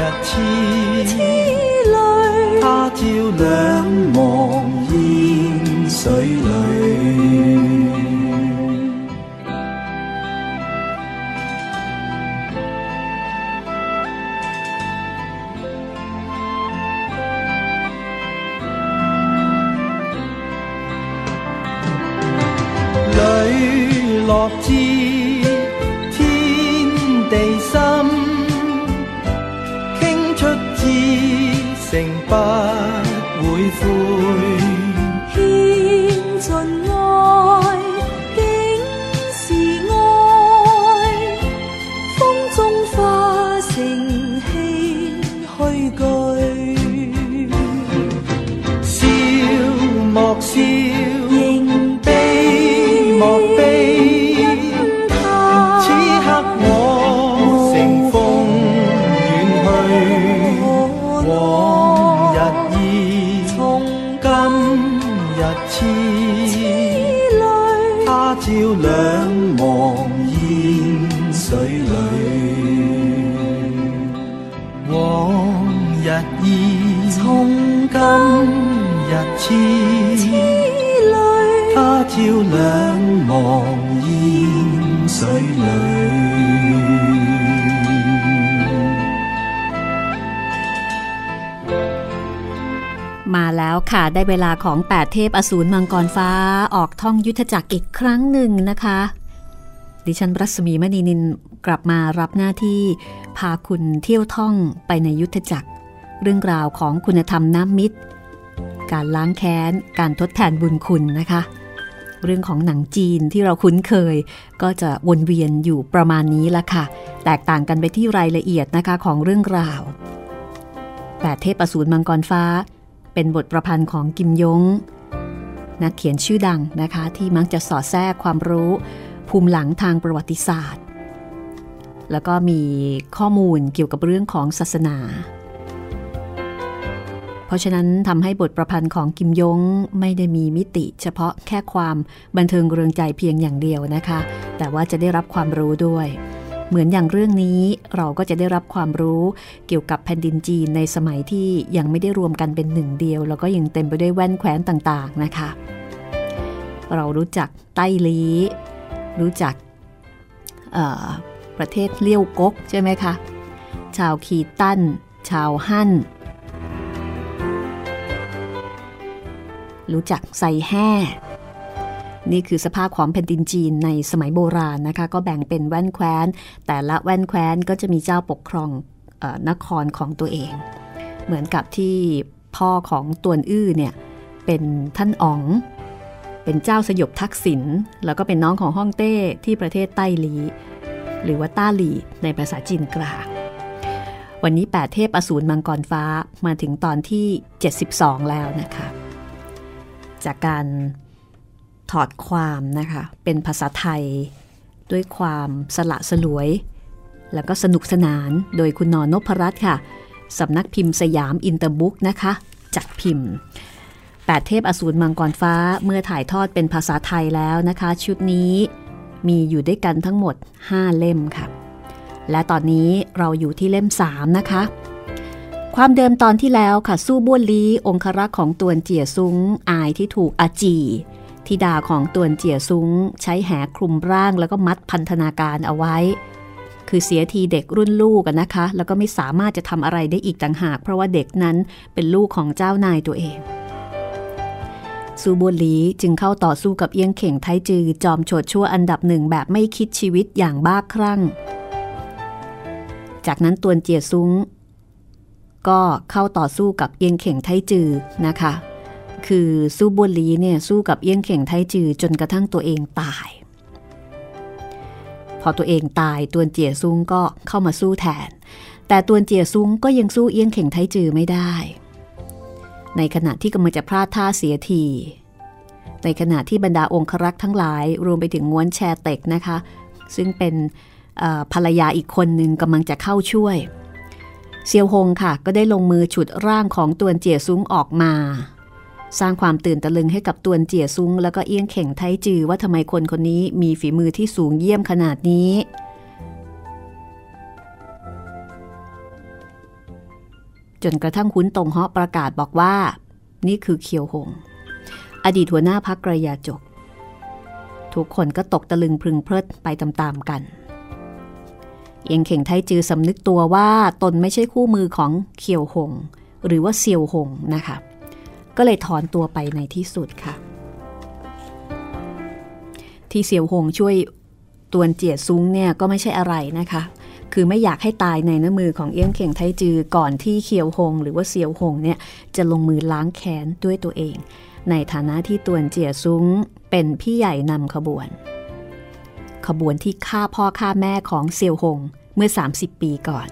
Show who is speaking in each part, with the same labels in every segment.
Speaker 1: 一天，他朝两望烟水里。 เวลาของแปดเทพอสูรมังกรฟ้าออกท่องยุทธจักรอีกครั้งหนึ่งนะคะ ดิฉันรัศมีมณีนินกลับมารับหน้าที่พาคุณเที่ยวท่องไปในยุทธจักร เรื่องราวของคุณธรรมน้ำมิตร การล้างแค้น การทดแทนบุญคุณนะคะ เรื่องของหนังจีนที่เราคุ้นเคย ก็จะวนเวียนอยู่ประมาณนี้ละค่ะ แตกต่างกันไปที่รายละเอียดนะคะของเรื่องราวแปดเทพอสูรมังกรฟ้า เป็นบทประพันธ์ของกิมยง นักเขียนชื่อดังนะคะที่มักจะสอดแทรกความรู้ภูมิหลังทางประวัติศาสตร์ แล้วก็มีข้อมูลเกี่ยวกับเรื่องของศาสนา เพราะฉะนั้นทำให้บทประพันธ์ของกิมยงไม่ได้มีมิติ เฉพาะแค่ความบันเทิงเริงใจเพียงอย่างเดียวนะคะ แต่ว่าจะได้รับความรู้ด้วย เหมือนอย่างเรื่องนี้เราก็จะได้รับความรู้เกี่ยวกับแผ่นดินจีนในสมัยที่ยังไม่ได้รวมกันเป็นหนึ่งเดียว แล้วก็ยังเต็มไปด้วยแว่นแคว้นต่างๆนะคะ เรารู้จักไต้ลีรู้จักประเทศเลี้ยวกกใช่ไหมคะ ชาวขีตัน ชาวฮั่น รู้จักไซแห่ นี่คือสภาพของแผ่นดินจีนในสมัยโบราณนะคะ ก็แบ่งเป็นแว่นแคว้น แต่ละแว่นแคว้นก็จะมีเจ้าปกครองนครของตัวเอง เหมือนกับที่พ่อของตวนอื้อเนี่ยเป็นท่านอ๋อง เป็นเจ้าสยบทักษิณแล้วก็เป็นน้องของฮ่องเต้ที่ประเทศใต้หลี หรือว่าต้าหลีในภาษาจีนกลางวันนี้ 8 เทพอสูรมังกรฟ้ามาถึงตอนที่ 72 แล้วนะคะ จากการ ถอดความนะคะ เป็นภาษาไทย ด้วยความสละสลวย แล้วก็สนุกสนานโดยคุณ น. นพรัตน์ค่ะสำนักพิมพ์สยามอินเตอร์บุ๊กนะคะ จัดพิมพ์8เทพอสูรมังกรฟ้าเมื่อถ่ายทอดเป็นภาษาไทยแล้วนะคะ ชุดนี้มีอยู่ด้วยกันทั้งหมด 5 เล่มค่ะ และตอนนี้เราอยู่ที่เล่ม 3 นะคะ ความเดิมตอนที่แล้วค่ะ สู้บ้วนลีองครักษ์ของตวนเจียซุ้งอายที่ถูกอาจี ทิดาของตวนเจียซุ้ง ใช้แหคลุมร่างแล้วก็มัดพันธนาการเอาไว้ คือเสียทีเด็กรุ่นลูกกันนะคะ แล้วก็ไม่สามารถจะทำอะไรได้อีกต่างหาก เพราะว่าเด็กนั้นเป็นลูกของเจ้านายตัวเองซูบัวลีจึงเข้าต่อสู้กับเอียงเข่งไทจือ จอมโฉดชั่วอันดับหนึ่งแบบไม่คิดชีวิตอย่างบ้าคลั่ง จากนั้นตวนเจียซุ้ง ก็เข้าต่อสู้กับเอียงเข่งไทจือนะคะ คือสู้บัวลีเนี่ยสู้กับเอี้ยงเข่งไทจือจนกระทั่งตัวเองตาย พอตัวเองตายตวนเจียซุ้งก็เข้ามาสู้แทน แต่ตวนเจียซุ้งก็ยังสู้เอี้ยงเข่งไทจือไม่ได้ ในขณะที่กำลังจะพลาดท่าเสียที ในขณะที่บรรดาองครักษ์ทั้งหลาย รวมไปถึงง้วนแชเต็กนะคะ ซึ่งเป็นภรรยาอีกคนหนึ่งกำลังจะเข้าช่วยเซียวหงค่ะก็ได้ลงมือฉุดร่างของตวนเจียซุ้งออกมา สร้างความตื่นตะลึงให้กับตวนเจียซุ้ง แล้วก็เอี้ยงเข่งไทจือว่าทำไมคนคนนี้มีฝีมือที่สูงเยี่ยมขนาดนี้ จนกระทั่งคุ้นตรงเฮาะประกาศบอกว่า นี่คือเคียวหง อดีตหัวหน้าพักกระยาจก ทุกคนก็ตกตะลึงพึงเพลิดไปตามๆกันเอียงเข่งไทจือสำนึกตัวว่าตนไม่ใช่คู่มือของเคียวหง หรือว่าเซียวหงนะคะ ก็เลยถอนตัวไปในที่สุดค่ะ ที่เซียวหงช่วยตวนเจียซุ้งเนี่ยก็ไม่ใช่อะไรนะคะ คือไม่อยากให้ตายในน้ำมือของเอี้ยงเข่งไทจือก่อนที่เคียวหง หรือว่าเซียวหงเนี่ยจะลงมือล้างแค้นด้วยตัวเอง ในฐานะที่ตวนเจียซุ้งเป็นพี่ใหญ่นำขบวน ขบวนที่ฆ่าพ่อฆ่าแม่ของเซียวหงเมื่อ 30 ปีก่อน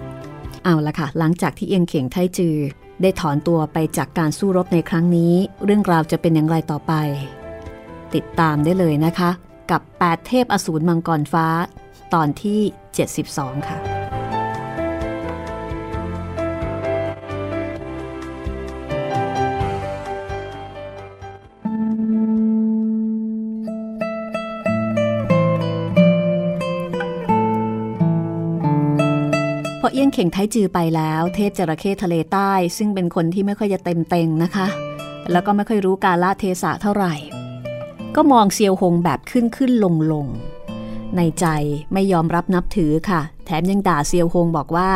Speaker 1: เอาละค่ะ หลังจากที่เอียงเข่งไทจือ ได้ถอนตัวไปจากการสู้รบในครั้งนี้ เรื่องราวจะเป็นอย่างไรต่อไป ติดตามได้เลยนะคะ กับ 8 เทพอสูรมังกรฟ้า ตอนที่ 72 ค่ะ พอเอี้ยงเข่งไทจือไปแล้ว เทพจระเข้ทะเลใต้ ซึ่งเป็นคนที่ไม่ค่อยจะเต็มเต็งนะคะ แล้วก็ไม่ค่อยรู้กาลเทศะเท่าไหร่ ก็มองเซียวหงแบบขึ้นขึ้นลงลงในใจไม่ยอมรับนับถือค่ะ แถมยังด่าเซียวฮงบอกว่า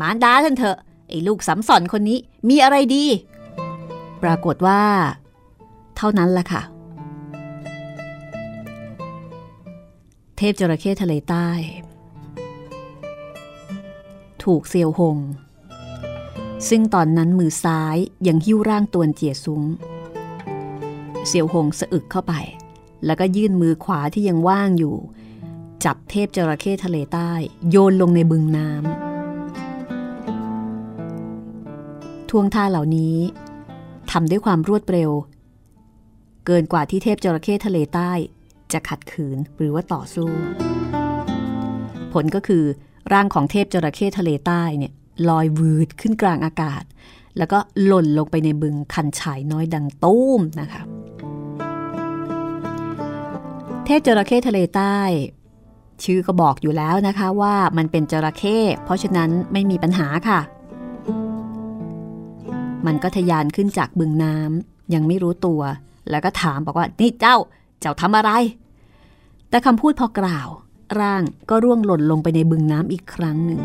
Speaker 1: มารดาท่านเถอะไอ้ลูกสำสอนคนนี้มีอะไรดี ปรากฏว่า เท่านั้นละค่ะ เทพจระเข้ทะเลใต้ ถูกเซียวหง ซึ่งตอนนั้นมือซ้ายยังหิ้วร่างตวนเจียซุงเซียวหงสะอึกเข้าไป แล้วก็ยื่นมือขวาที่ยังว่างอยู่ จับเทพจระเข้ทะเลใต้ โยนลงในบึงน้ำท่วงท่าเหล่านี้ทำด้วยความรวดเร็ว เกินกว่าที่เทพจระเข้ทะเลใต้ จะขัดขืนหรือว่าต่อสู้ ผลก็คือ ร่างของเทพจระเข้ทะเลใต้เนี่ยลอยวืดขึ้นกลางอากาศ แล้วก็หล่นลงไปในบึงคันฉายน้อยดังตุ้มนะคะเทพจระเข้ทะเลใต้ ชื่อก็บอกอยู่แล้วนะคะว่ามันเป็นจระเข้เพราะฉะนั้นไม่มีปัญหาค่ะ มันก็ทยานขึ้นจากบึงน้ำยังไม่รู้ตัว แล้วก็ถามบอกว่านี่เจ้าเจ้าทำอะไร แต่คำพูดพอกล่าว ร่างก็ร่วงหล่นลงไปในบึงน้ำอีกครั้งหนึ่ง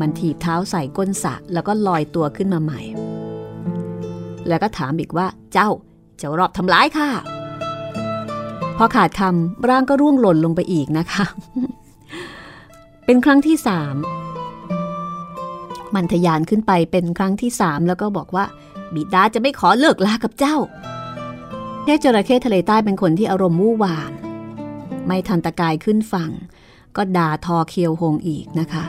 Speaker 1: มันถีบเท้าใส่ก้นสะแล้วก็ลอยตัวขึ้นมาใหม่ แล้วก็ถามอีกว่าเจ้าเจ้ารอบทำร้ายค่ะ พอขาดคำร่างก็ร่วงหล่นลงไปอีกนะคะ เป็นครั้งที่สามมันทยานขึ้นไปเป็นครั้งที่สามแล้วก็บอกว่า บิดาจะไม่ขอเลิกลากับเจ้าเนจระเข้ทะเลใต้เป็นคนที่อารมณ์วู่วาม ไม่ทันตะกายขึ้นฝั่ง ก็ด่าทอเคียวหงอีกนะคะ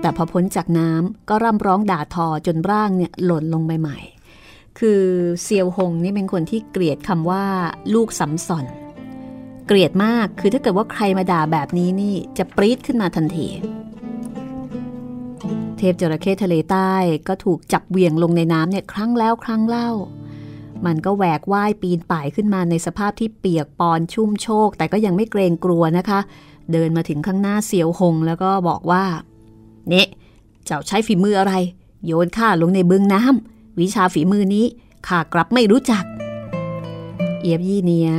Speaker 1: แต่พอพ้นจากน้ำก็ร่ำร้องด่าทอจนร่างเนี่ยหล่นลงใหม่คือเซียวหงนี่เป็นคนที่เกลียดคำว่า ลูกสำสอนเกลียดมากคือถ้าเกิดว่าใครมาด่าแบบนี้นี่จะปรี๊ดขึ้นมาทันทีเทพจระเข้ทะเลใต้ก็ถูกจับเวียงลงในน้ำเนี่ยครั้งแล้วครั้งเล่า มันก็แหวกว่ายปีนป่ายขึ้นมาในสภาพที่เปียกปอนชุ่มโชก แต่ก็ยังไม่เกรงกลัวนะคะ เดินมาถึงข้างหน้าเสียวหงแล้วก็บอกว่า เนี่ยเจ้าใช้ฝีมืออะไร โยนข้าลงในบึงน้ำวิชาฝีมือนี้ข้ากลับไม่รู้จัก เอียบยี่เนีย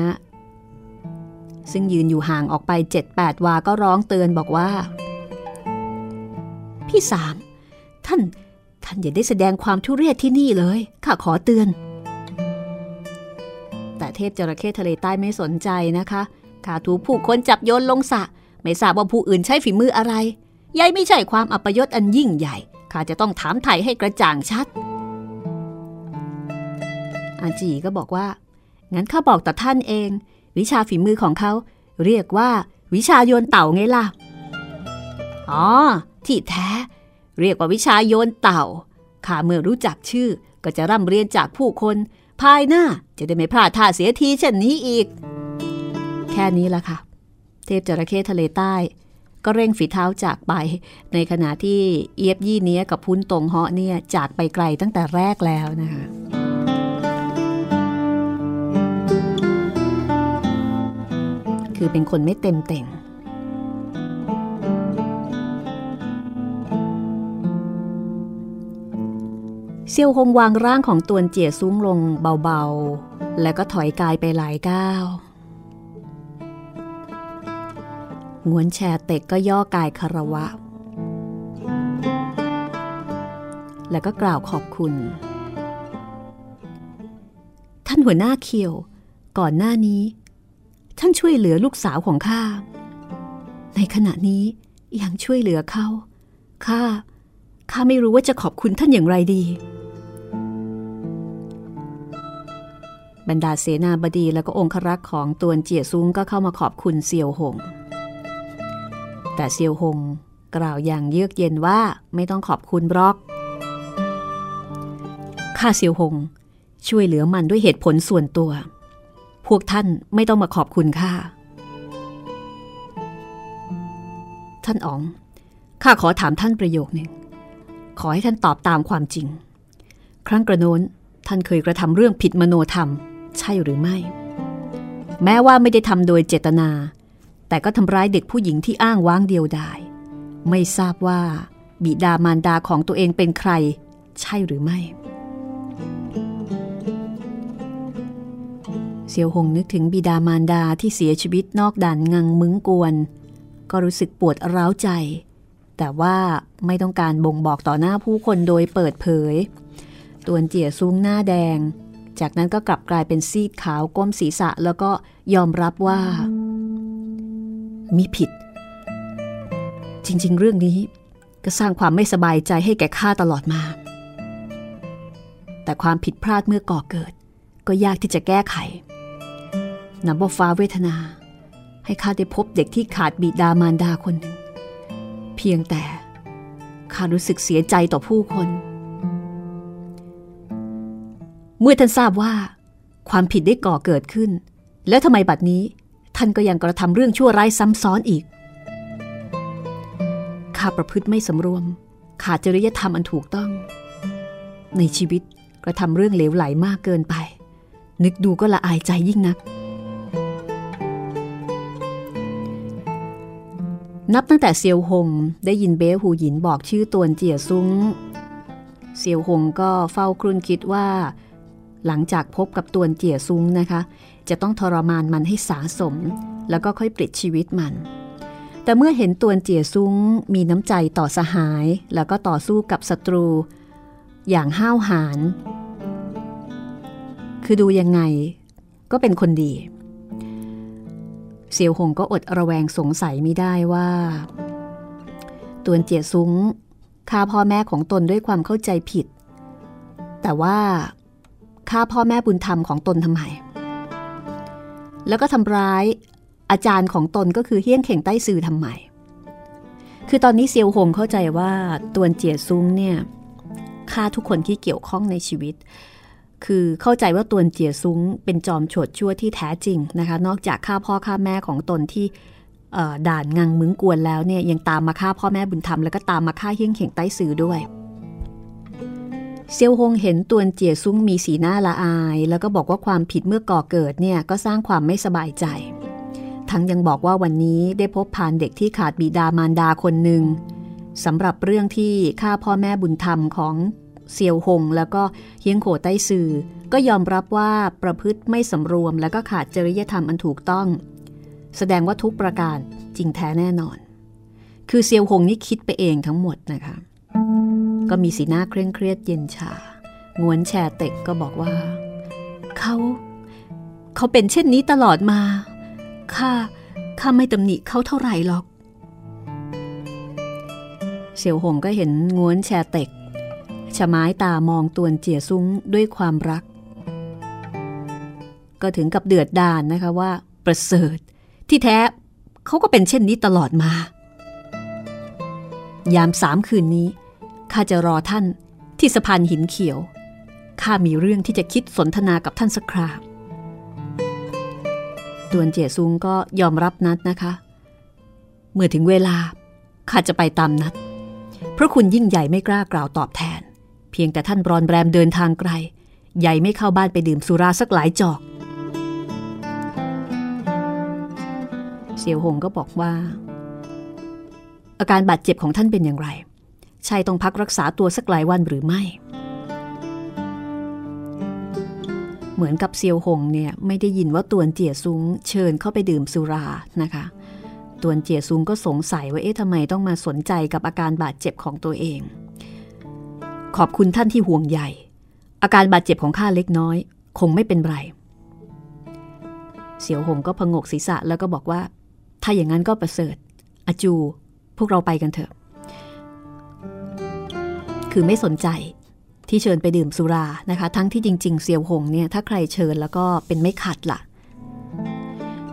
Speaker 1: ซึ่งยืนอยู่ห่างออกไป 7-8 วาก็ร้องเตือนบอกว่า พี่สาม ท่าน ท่านอย่าได้แสดงความทุเรศที่นี่เลย ข้าขอเตือน แต่เทพจระเข้ทะเลใต้ไม่สนใจนะคะขาถูผู้คนจับโยนลงสระไม่ทราบว่าผู้อื่นใช้ฝีมืออะไรยายไม่ใช่ความอัปยศอันยิ่งใหญ่ข้าจะต้องถามไถ่ให้กระจ่างชัด อาจีก็บอกว่า งั้นข้าบอกต่อท่านเอง วิชาฝีมือของเขา เรียกว่า วิชาโยนเต่าไงล่ะ อ๋อ ที่แท้ เรียกว่าวิชาโยนเต่าข้าเมื่อรู้จักชื่อก็จะร่ำเรียนจากผู้คน ภายหน้าจะได้ไม่พลาดท่าเสียทีเช่นนี้อีก แค่นี้ละค่ะ เทพจระเข้ทะเลใต้ ก็เร่งฝีเท้าจากไป ในขณะที่เอียบยี่เนี้ยกับพุ้นตรงเหาะเนี่ยจากไปไกลตั้งแต่แรกแล้วนะคะคือเป็นคนไม่เต็มเต่ง เซียวหงวางร่างของตวนเจี๋ยซุ้งลงเบาๆ แล้วก็ถอยกายไปหลายก้าวงวนแชเต็กก็ย่อกายคารวะ แล้วก็กล่าวขอบคุณ ท่านหัวหน้าเคียว ก่อนหน้านี้ ท่านช่วยเหลือลูกสาวของข้า ในขณะนี้ยังช่วยเหลือเขาข้า ข้าไม่รู้ว่าจะขอบคุณท่านอย่างไรดี บรรดาเสนาบดีแล้วก็องครักษ์ของตวนเจียซุ้งก็เข้ามาขอบคุณเซียวหง แต่เซียวหงกล่าวอย่างเยือกเย็นว่าไม่ต้องขอบคุณบล็อก ข้าเซียวหง ช่วยเหลือมันด้วยเหตุผลส่วนตัว พวกท่านไม่ต้องมาขอบคุณข้า ท่านอ๋อง ข้าขอถามท่านประโยคหนึ่ง ขอให้ท่านตอบตามความจริง ครั้งกระโน้นท่านเคยกระทำเรื่องผิดมโนธรรม ใช่หรือไม่ แม้ว่าไม่ได้ทำโดยเจตนา แต่ก็ทำร้ายเด็กผู้หญิงที่อ้างว้างเดียวดาย ไม่ทราบว่า บิดามารดาของตัวเองเป็นใคร ใช่หรือไม่เซียวหงนึกถึงบิดามารดาที่เสียชีวิตนอกด่านงังมึงกวน ก็รู้สึกปวดร้าวใจ ว่าไม่ต้องการบ่งบอกต่อหน้าผู้คนโดยเปิดเผย ตวนเจี๋ยซุ้งหน้าแดง จากนั้นก็กลับกลายเป็นซีดขาวก้มศีรษะแล้วก็ยอมรับว่า มีผิด จริง ๆ เรื่องนี้ ก็สร้างความไม่สบายใจให้แก่ข้าตลอดมา แต่ความผิดพลาดเมื่อก่อเกิด ก็ยากที่จะแก้ไขนับว่าฟ้าเวทนา ให้ข้าได้พบเด็กที่ขาดบิดามารดาคนหนึ่ง เพียงแต่ข้ารู้สึกเสียใจต่อผู้คน เมื่อท่านทราบว่า ความผิดได้ก่อเกิดขึ้น แล้วทำไมบัดนี้ท่านก็ยังกระทำเรื่องชั่วร้ายซ้ำซ้อนอีก ข้าประพฤติไม่สำรวม ขาดจริยธรรมอันถูกต้อง ในชีวิตกระทำเรื่องเหลวไหลมากเกินไป นึกดูก็ละอายใจยิ่งนัก นับตั้งแต่เซียวหงได้ยินเบ้หูหยินบอกชื่อตวนเจียซุ้ง เซียวหงก็เฝ้าครุ่นคิดว่า หลังจากพบกับตวนเจียซุ้งนะคะ จะต้องทรมานมันให้สาสม แล้วก็ค่อยปลิดชีวิตมัน แต่เมื่อเห็นตวนเจียซุ้งมีน้ำใจต่อสหาย แล้วก็ต่อสู้กับศัตรู อย่างห้าวหาญคือดูยังไง ก็เป็นคนดี เซียวหงก็อดระแวงสงสัยไม่ได้ว่าตวนเจียซุ้งฆ่าพ่อแม่ของตนด้วยความเข้าใจผิด แต่ว่าฆ่าพ่อแม่บุญธรรมของตนทำไม แล้วก็ทำร้ายอาจารย์ของตนก็คือเฮี้ยงเข่งใต้ซือทำไม คือตอนนี้เซียวหงเข้าใจว่าตวนเจียซุ้งเนี่ยฆ่าทุกคนที่เกี่ยวข้องในชีวิต คือเข้าใจว่าตวนเจียซุ้งเป็นจอมโฉดชั่วที่แท้จริงนะคะ นอกจากฆ่าพ่อฆ่าแม่ของตนที่ด่านงังมึงกวนแล้วเนี่ยยังตามมาฆ่าพ่อแม่บุญธรรมแล้วก็ตามมาฆ่าเฮี้ยงเข่งใต้สื่อด้วยเซียวฮงเห็นตวนเจียซุ้งมีสีหน้าละอาย แล้วก็บอกว่าความผิดเมื่อก่อเกิดเนี่ยก็สร้างความไม่สบายใจ ทั้งยังบอกว่าวันนี้ได้พบผ่านเด็กที่ขาดบิดามารดาคนหนึ่งสำหรับเรื่องที่ฆ่าพ่อแม่บุญธรรมของ เซียวหง แล้วก็เฮียงโขใต้ซือก็ยอมรับว่าประพฤติไม่สำรวมแล้วก็ขาดจริยธรรมอันถูกต้อง แสดงว่าทุกประการจริงแท้แน่นอน คือเซียวหงนี่คิดไปเองทั้งหมดนะคะ ก็มีสีหน้าเคร่งเครียดเย็นชางวนแชเต็กก็บอกว่า เขาเขาเป็นเช่นนี้ตลอดมาข้าข้าไม่ตำหนิเขาเท่าไหร่หรอก เสี่ยวหงก็เห็นงวนแชเต็ก ชะไม้ตามองตวนเจียซุ้งด้วยความรัก ก็ถึงกับเดือดดานนะคะว่า ประเสริฐ ที่แท้เขาก็เป็นเช่นนี้ตลอดมา ยามสามคืนนี้ข้าจะรอท่านที่สะพานหินเขียวข้ามีเรื่องที่จะคิดสนทนากับท่านสักคราตวนเจียซุงก็ยอมรับนัดนะคะ เมื่อถึงเวลาข้าจะไปตามนัด เพราะคุณยิ่งใหญ่ไม่กล้ากล่าวตอบแทน พียงแต่ท่านบรอนแบรมเดินทางไกล ใหญ่ไม่เข้าบ้านไปดื่มสุราสักหลายจอก เสี่ยวหงก็บอกว่า อาการบาดเจ็บของท่านเป็นอย่างไรชายต้องพักรักษาตัวสักหลายวันหรือไม่ เหมือนกับเซียวหงเนี่ยไม่ได้ยินว่าตวนเจียซุงเชิญเข้าไปดื่มสุรานะคะตวนเจียซุงก็สงสัยว่าเอ๊ะทำไมต้องมาสนใจกับอาการบาดเจ็บของตัวเอง ขอบคุณท่านที่ห่วงใหญ่อาการบาดเจ็บของข้าเล็กน้อย คงไม่เป็นไร เสียวหงก็พงกศีรษะแล้วก็บอกว่า ถ้าอย่างนั้นก็ประเสริฐอาจู พวกเราไปกันเถอะ คือไม่สนใจที่เชิญไปดื่มสุรานะคะ ทั้งที่จริง ๆเซียวหงเนี่ยถ้าใครเชิญแล้วก็เป็นไม่ขัดละ่ะ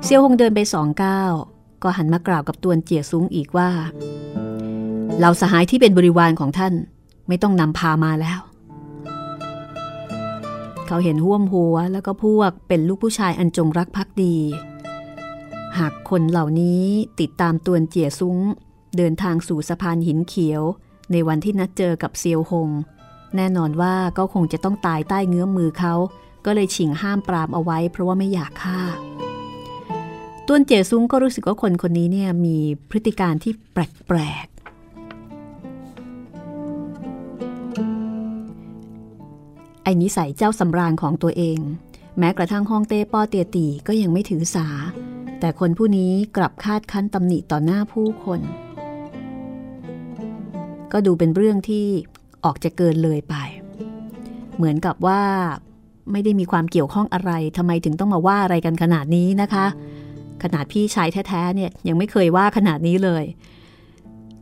Speaker 1: เซียวหงเดินไปสองก้าวก็หันมากล่าวกับตวนเจียซุ้งอีกว่าเราสหายที่เป็นบริวารของท่าน ไม่ต้องนำพามาแล้ว เขาเห็นห่วมหัวแล้วก็พวกเป็นลูกผู้ชายอันจงรักภักดี หากคนเหล่านี้ติดตามตวนเจี๋ยซุ้ง เดินทางสู่สะพานหินเขียว ในวันที่นัดเจอกับเซียวหง แน่นอนว่าก็คงจะต้องตายใต้เงื้อมมือเขา ก็เลยฉิงห้ามปรามเอาไว้เพราะว่าไม่อยากฆ่าต้วนเจซุ้งก็รู้สึกว่าคนคนนี้เนี่ยมีพฤติการที่แปลก ไอ้นิสัยเจ้าสำราญของตัวเอง แม้กระทั่งห้องเต้ป้อเตียตีก็ยังไม่ถือสา แต่คนผู้นี้กลับคาดคั้นตำหนิต่อหน้าผู้คน ก็ดูเป็นเรื่องที่ออกจะเกินเลยไป เหมือนกับว่าไม่ได้มีความเกี่ยวข้องอะไรทำไมถึงต้องมาว่าอะไรกันขนาดนี้นะคะ ขนาดพี่ชายแท้ๆเนี่ยยังไม่เคยว่าขนาดนี้เลย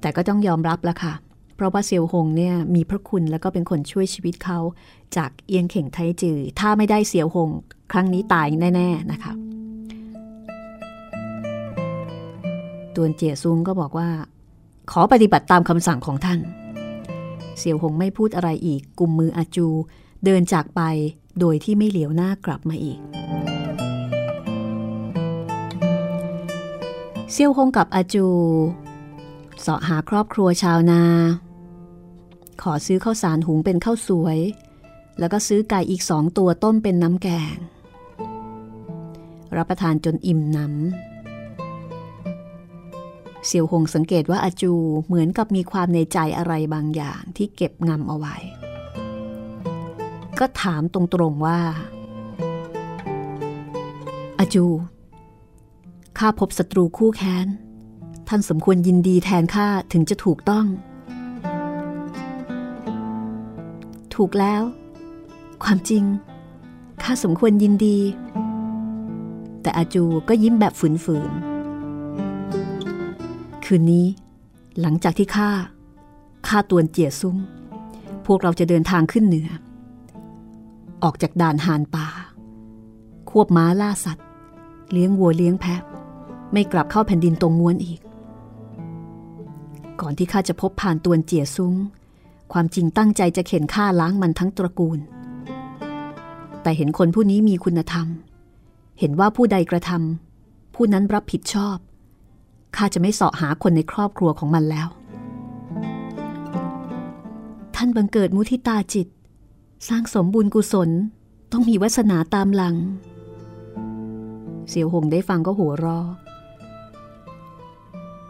Speaker 1: แต่ก็ต้องยอมรับล้วค่ะ เพราะว่าเซียวหงเนี่ยมีพระคุณแล้วก็เป็นคนช่วยชีวิตเขา จากเอียงเข่งไทจือ ถ้าไม่ได้เซียวหง ครั้งนี้ตายแน่ ๆ นะคะตวนเจียซุงก็บอกว่า ขอปฏิบัติตามคำสั่งของท่าน เสี่ยวหงไม่พูดอะไรอีกกุมมืออาจู เดินจากไปโดยที่ไม่เหลียวหน้ากลับมาอีกเซี่ยวหงกับอาจูเสาะหาครอบครัวชาวนา ขอซื้อข้าวสารหุงเป็นข้าวสวย แล้วก็ซื้อไก่อีกสองตัวต้มเป็นน้ำแกง รับประทานจนอิ่มน้ำเสี่ยวหงสังเกตว่าอาจูเหมือนกับมีความในใจอะไรบางอย่างที่เก็บงำเอาไว้ ก็ถามตรงๆว่า อาจู ข้าพบศัตรูคู่แค้น ท่านสมควรยินดีแทนข้าถึงจะถูกต้องถูกแล้ว ความจริง ข้าสมควรยินดี แต่อาจูก็ยิ้มแบบฝืนๆ คืนนี้ หลังจากที่ข้าข้าตวนเจียซุ้งพวกเราจะเดินทางขึ้นเหนือ ออกจากด่านหานป่า ควบม้าล่าสัตว์ เลี้ยงวัวเลี้ยงแพะ ไม่กลับเข้าแผ่นดินตรงม้วนอีก ก่อนที่ข้าจะพบผ่านตวนเจียซุ้งความจริงตั้งใจจะเข็นฆ่าล้างมันทั้งตระกูล แต่เห็นคนผู้นี้มีคุณธรรม เห็นว่าผู้ใดกระทำผู้นั้นรับผิดชอบ ข้าจะไม่เสาะหาคนในครอบครัวของมันแล้ว ท่านบังเกิดมุทิตาจิต สร้างสมบุญกุศลต้องมีวาสนาตามหลัง เสียวหงได้ฟังก็หัวรอ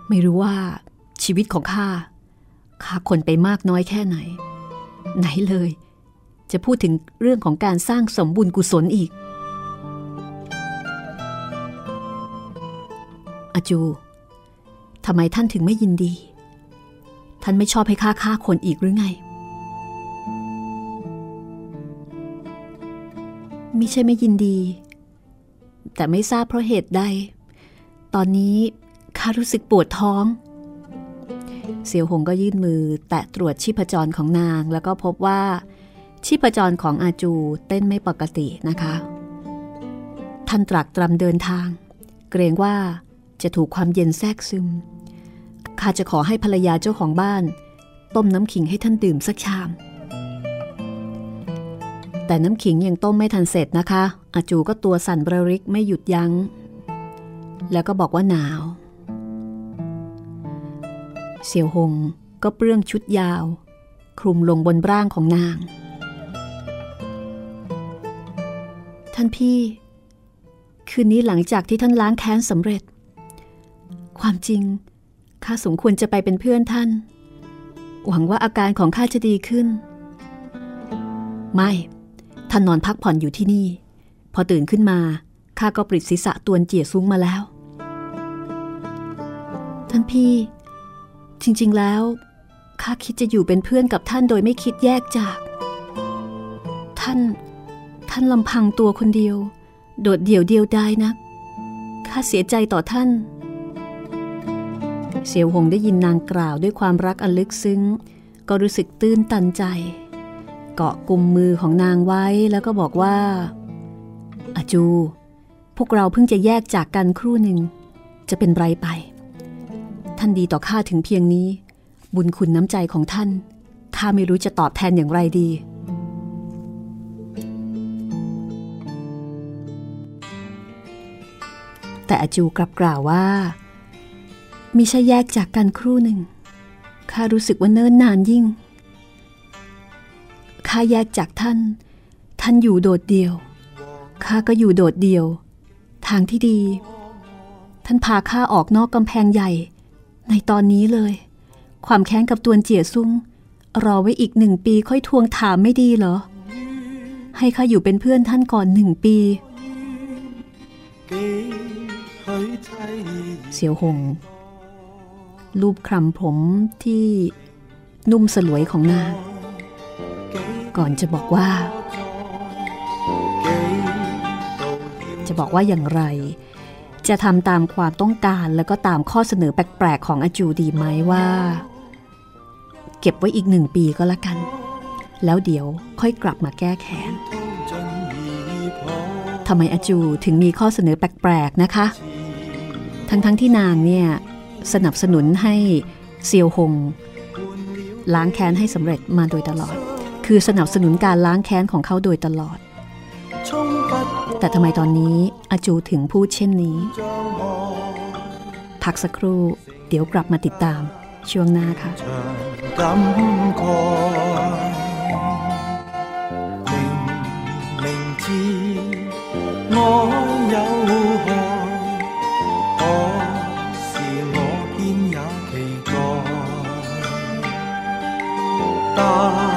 Speaker 1: ไม่รู้ว่าชีวิตของข้าข้าคนไปมากน้อยแค่ไหน ไหนเลย จะพูดถึงเรื่องของการสร้างสมบุญกุศลอีก อาจู ทำไมท่านถึงไม่ยินดี ท่านไม่ชอบให้ข้าฆ่าคนอีกหรือไง ไม่ใช่ไม่ยินดี แต่ไม่ทราบเพราะเหตุใด ตอนนี้ข้ารู้สึกปวดท้องเสี่ยวหงก็ยื่นมือแตะตรวจชีพจรของนาง แล้วก็พบว่า ชีพจรของอาจูเต้นไม่ปกตินะคะ ท่านตรักตรำเดินทาง เกรงว่าจะถูกความเย็นแทรกซึม ข้าจะขอให้ภรรยาเจ้าของบ้าน ต้มน้ำขิงให้ท่านดื่มสักชาม แต่น้ำขิงยังต้มไม่ทันเสร็จนะคะ อาจูก็ตัวสั่นบริกไม่หยุดยัง้ง แล้วก็บอกว่าหนาว เสี่ยวหงก็เปลื้องชุดยาว คลุมลงบนร่างของนาง ท่านพี่ คืนนี้หลังจากที่ท่านล้างแค้นสำเร็จ ความจริง ข้าสมควรจะไปเป็นเพื่อนท่าน หวังว่าอาการของข้าจะดีขึ้น ไม่ ท่านนอนพักผ่อนอยู่ที่นี่ พอตื่นขึ้นมา ข้าก็ปริดศีรษะตวนเจี๋ยซุ้งมาแล้ว ท่านพี่ จริง ๆ แล้ว ข้าคิดจะอยู่เป็นเพื่อนกับท่านโดยไม่คิดแยกจาก ท่าน ท่านลำพังตัวคนเดียว โดดเดี่ยวเดียวดายนะข้าเสียใจต่อท่าน เสียวหงได้ยินนางกล่าวด้วยความรักอันลึกซึ้ง ก็รู้สึกตื้นตันใจ เกาะกุมมือของนางไว้แล้วก็บอกว่า อาจู พวกเราเพิ่งจะแยกจากกันครู่หนึ่ง จะเป็นไรไป ท่านดีต่อข้าถึงเพียงนี้ บุญคุณน้ำใจของท่านข้าไม่รู้จะตอบแทนอย่างไรดี แต่อาจูกลับกล่าวว่ามิใช่แยกจากกันครู่หนึ่งข้ารู้สึกว่าเนิ่นนานยิ่งข้าแยกจากท่าน ท่านอยู่โดดเดี่ยวข้าก็อยู่โดดเดี่ยว ทางที่ดี ท่านพาข้าออกนอกกำแพงใหญ่ ในตอนนี้เลย ความแค้นกับตวนเจี๋ยซุ่งรอไว้อีกหนึ่งปีค่อยทวงถามไม่ดีเหรอ ให้ข้าอยู่เป็นเพื่อนท่านก่อนหนึ่งปี เสียวหง รูปคลำผมที่นุ่มสลวยของนางก่อนจะบอกว่า จะบอกว่าอย่างไร จะทำตามความต้องการแล้วก็ตามข้อเสนอแปลกๆของอาจูดีไหมว่า เก็บไว้อีกหนึ่งปีก็แล้วกัน แล้วเดี๋ยวค่อยกลับมาแก้แค้น ทำไมอาจูถึงมีข้อเสนอแปลกๆนะคะ ทั้งๆทที่นางเนี่ย สนับสนุนให้เซียวหง ล้างแค้นให้สำเร็จมาโดยตลอด คือสนับสนุนการล้างแค้นของเขาโดยตลอด แต่ทำไมตอนนี้อาจูถึงพูดเช่นนี้ พักสักครู่ เดี๋ยวกลับมาติดตาม ช่วงหน้าค่ะ
Speaker 2: 天。爱有何可是我偏也期待。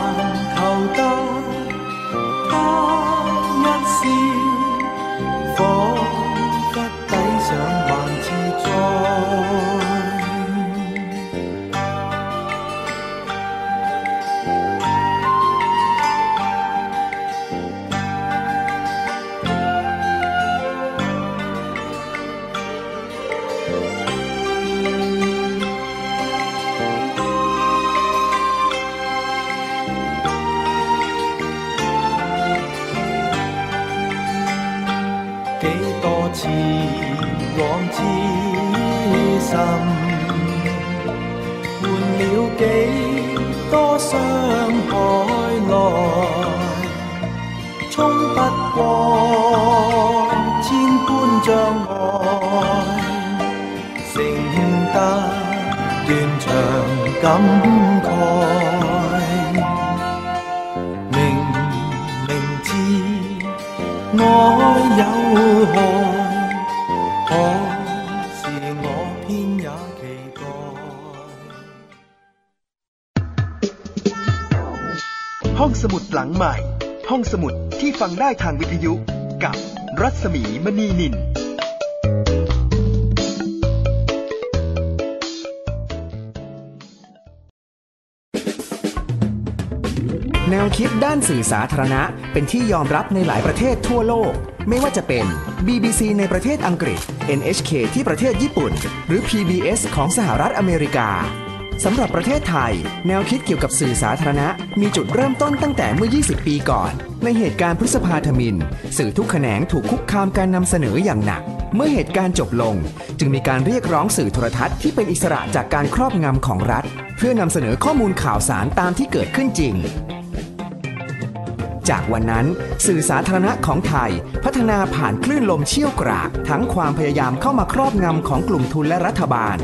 Speaker 2: 不过千般障碍，剩得断肠感慨。明明知爱有害，可。
Speaker 3: ห้องสมุดหลังใหม่ ห้องสมุดที่ฟังได้ทางวิทยุกับรัศมีมณีนิน
Speaker 4: แนวคิดด้านสื่อสาธารณะ เป็นที่ยอมรับในหลายประเทศทั่วโลก ไม่ว่าจะเป็น BBC ในประเทศอังกฤษ NHK ที่ประเทศญี่ปุ่น หรือ PBS ของสหรัฐอเมริกา สำหรับประเทศไทย แนวคิดเกี่ยวกับสื่อสาธารณะ มีจุดเริ่มต้นตั้งแต่เมื่อ 20 ปีก่อน ในเหตุการณ์พฤษภาธมิน สื่อทุกแขนงถูกคุกคามการนำเสนออย่างหนัก เมื่อเหตุการณ์จบลง จึงมีการเรียกร้องสื่อโทรทัศน์ที่เป็นอิสระจากการครอบงำของรัฐ เพื่อนำเสนอข้อมูลข่าวสารตามที่เกิดขึ้นจริงจากวันนั้นสื่อสาธารณะของไทย พัฒนาผ่านคลื่นลมเชี่ยวกราก ทั้งความพยายามเข้ามาครอบงำของกลุ่มทุนและรัฐบาล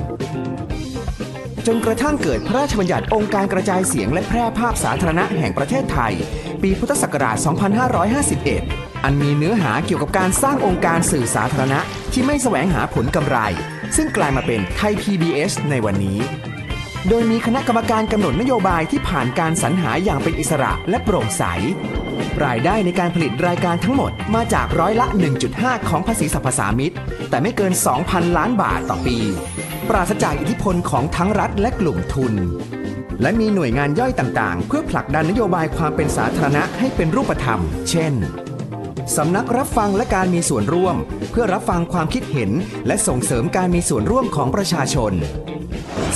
Speaker 4: จนกระทั่งเกิดพระราชบัญญัติองค์การกระจายเสียงและแพร่ภาพสาธารณะแห่งประเทศไทย ปีพุทธศักราช 2551 อันมีเนื้อหาเกี่ยวกับการสร้างองค์การสื่อสาธารณะที่ไม่แสวงหาผลกำไร ซึ่งกลายมาเป็นไทย PBS ในวันนี้ โดยมีคณะกรรมการกำหนดนโยบายที่ผ่านการสรรหาอย่างเป็นอิสระและโปร่งใส รายได้ในการผลิตรายการทั้งหมดมาจากร้อยละ 1.5 ของภาษีสรรพสามิตแต่ไม่เกิน 2,000 ล้านบาทต่อปี ปราศจากอิทธิพลของทั้งรัฐและกลุ่มทุน และมีหน่วยงานย่อยต่างๆ เพื่อผลักดันนโยบายความเป็นสาธารณะให้เป็นรูปธรรม เช่นสำนักรับฟังและการมีส่วนร่วม เพื่อรับฟังความคิดเห็น และส่งเสริมการมีส่วนร่วมของประชาชน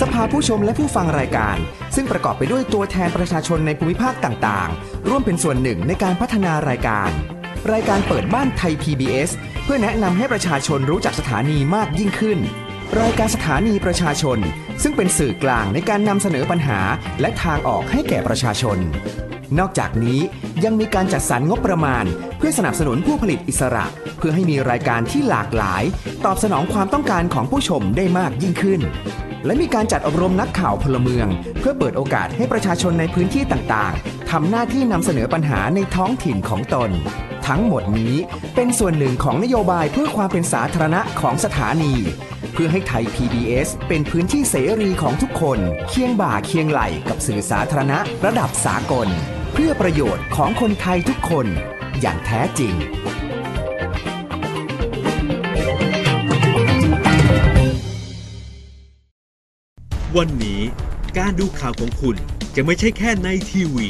Speaker 4: สภาผู้ชมและผู้ฟังรายการ ซึ่งประกอบไปด้วยตัวแทนประชาชนในภูมิภาคต่างๆ ร่วมเป็นส่วนหนึ่งในการพัฒนารายการ รายการเปิดบ้านไทย PBS เพื่อแนะนำให้ประชาชนรู้จักสถานีมากยิ่งขึ้น รายการสถานีประชาชน ซึ่งเป็นสื่อกลางในการนำเสนอปัญหาและทางออกให้แก่ประชาชน นอกจากนี้ยังมีการจัดสรรงบประมาณ เพื่อสนับสนุนผู้ผลิตอิสระ เพื่อให้มีรายการที่หลากหลาย ตอบสนองความต้องการของผู้ชมได้มากยิ่งขึ้น และมีการจัดอบรมนักข่าวพลเมือง เพื่อเปิดโอกาสให้ประชาชนในพื้นที่ต่างๆทำหน้าที่นำเสนอปัญหาในท้องถิ่นของตน ทั้งหมดนี้เป็นส่วนหนึ่งของนโยบายเพื่อความเป็นสาธารณะของสถานี เพื่อให้ไทย PBS เป็นพื้นที่เสรีของทุกคน เคียงบ่าเคียงไหลกับสื่อสาธารณะระดับสากล เพื่อประโยชน์ของคนไทยทุกคน อย่างแท้จริง
Speaker 5: วันนี้การดูข่าวของคุณจะไม่ใช่แค่ในทีวี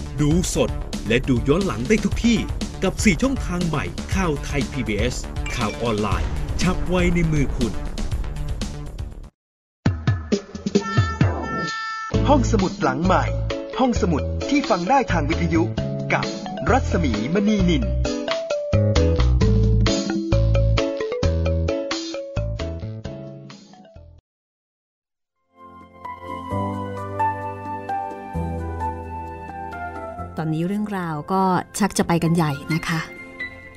Speaker 5: ดูสดและดูย้อนหลังได้ทุกที่กับ 4 ช่องทางใหม่ข่าวไทย PBS ข่าวออนไลน์ ชับไว้ในมือคุณ
Speaker 3: ห้องสมุดหลังใหม่ ห้องสมุดที่ฟังได้ทางวิทยุกับรัศมีมณีนิน
Speaker 1: นี้เรื่องราวก็ชักจะไปกันใหญ่นะคะ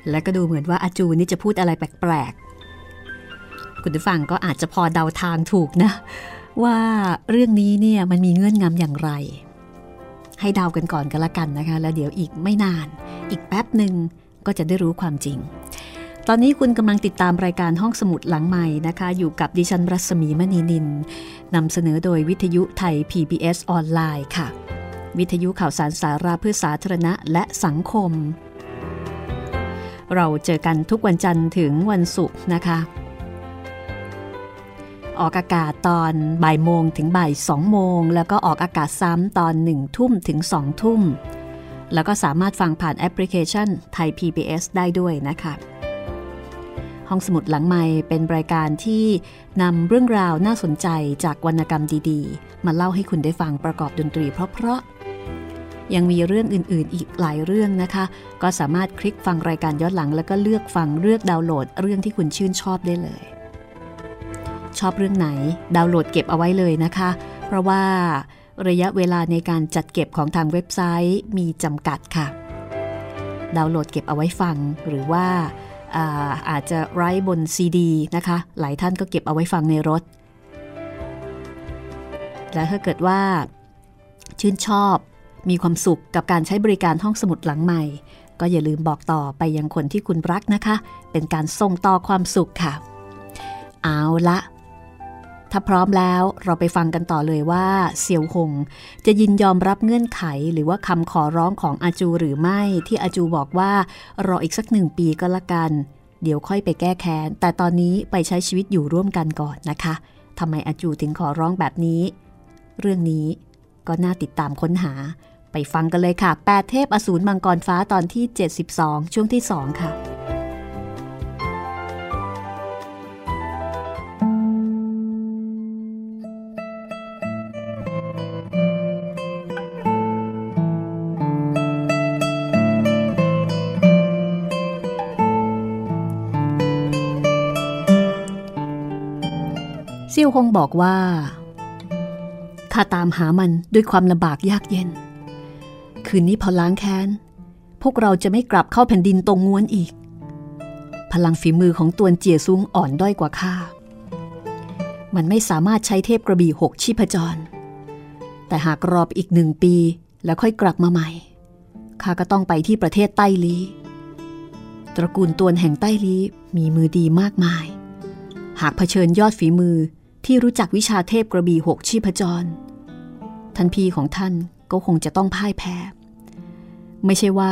Speaker 1: และก็ดูเหมือนว่าอาจูนี่จะพูดอะไรแปลกๆ คุณผู้ฟังก็อาจจะพอเดาทางถูกนะ ว่าเรื่องนี้เนี่ยมันมีเงื่อนงำอย่างไร ให้เดากันก่อนกันละกันนะคะ แล้วเดี๋ยวอีกไม่นาน อีกแป๊บหนึ่งก็จะได้รู้ความจริง ตอนนี้คุณกำลังติดตามรายการห้องสมุดหลังใหม่นะคะ อยู่กับดิฉันรัศมีมณีนินนำเสนอโดยวิทยุไทย PBS ออนไลน์ค่ะ วิทยุข่าวสารสาระเพื่อสาธารณะและสังคม เราเจอกันทุกวันจันทร์ถึงวันศุกร์นะคะ ออกอากาศตอนบ่ายโมงถึงบ่ายสองโมง แล้วก็ออกอากาศซ้ำตอนหนึ่งทุ่มถึงสองทุ่ม แล้วก็สามารถฟังผ่านแอปพลิเคชันไทย PBS ได้ด้วยนะคะห้องสมุดหลังใหม่เป็นรายการที่นำเรื่องราวน่าสนใจจากวรรณกรรมดีๆ มาเล่าให้คุณได้ฟังประกอบดนตรีเพราะๆ ยังมีเรื่องอื่นๆ อีกหลายเรื่องนะคะ ก็สามารถคลิกฟังรายการย้อนหลัง แล้วก็เลือกฟังเลือกดาวน์โหลดเรื่องที่คุณชื่นชอบได้เลย ชอบเรื่องไหนดาวน์โหลดเก็บเอาไว้เลยนะคะ เพราะว่าระยะเวลาในการจัดเก็บของทางเว็บไซต์มีจำกัดค่ะ ดาวน์โหลดเก็บเอาไว้ฟังหรือว่าอาอาจจะไร้บนซีดีนะคะ หลายท่านก็เก็บเอาไว้ฟังในรถ และถ้าเกิดว่าชื่นชอบ มีความสุขกับการใช้บริการห้องสมุดหลังใหม่ ก็อย่าลืมบอกต่อไปยังคนที่คุณรักนะคะ เป็นการส่งต่อความสุขค่ะ เอาละถ้าพร้อมแล้วเราไปฟังกันต่อเลยว่าเซียวหง จะยินยอมรับเงื่อนไข หรือว่าคำขอร้องของอาจูหรือไม่ที่อาจูบอกว่ารออีกสักหนึ่งปีก็แล้วกัน เดี๋ยวค่อยไปแก้แค้น แต่ตอนนี้ไปใช้ชีวิตอยู่ร่วมกันก่อนนะคะทำไมอาจูถึงขอร้องแบบนี้ เรื่องนี้ก็น่าติดตามค้นหา ไปฟังกันเลยค่ะแปดเทพอสูรมังกรฟ้าตอนที่ 72 ช่วงที่ 2 ค่ะ เซี่ยวฮงบอกว่าข้าตามหามันด้วยความลำบากยากเย็น คืนนี้พอล้างแค้น พวกเราจะไม่กลับเข้าแผ่นดินตรงง้วนอีก พลังฝีมือของตวนเจียซุ้งอ่อนด้อยกว่าข้า มันไม่สามารถใช้เทพกระบี่หกชีพจร แต่หากรอบอีกหนึ่งปีแล้วค่อยกลับมาใหม่ ข้าก็ต้องไปที่ประเทศใต้ลี ตระกูลตวนแห่งใต้ลีมีมือดีมากมาย หากเผชิญยอดฝีมือที่รู้จักวิชาเทพกระบี่หกชีพจร ท่านพีของท่านก็คงจะต้องพ่ายแพ้ ไม่ใช่ว่า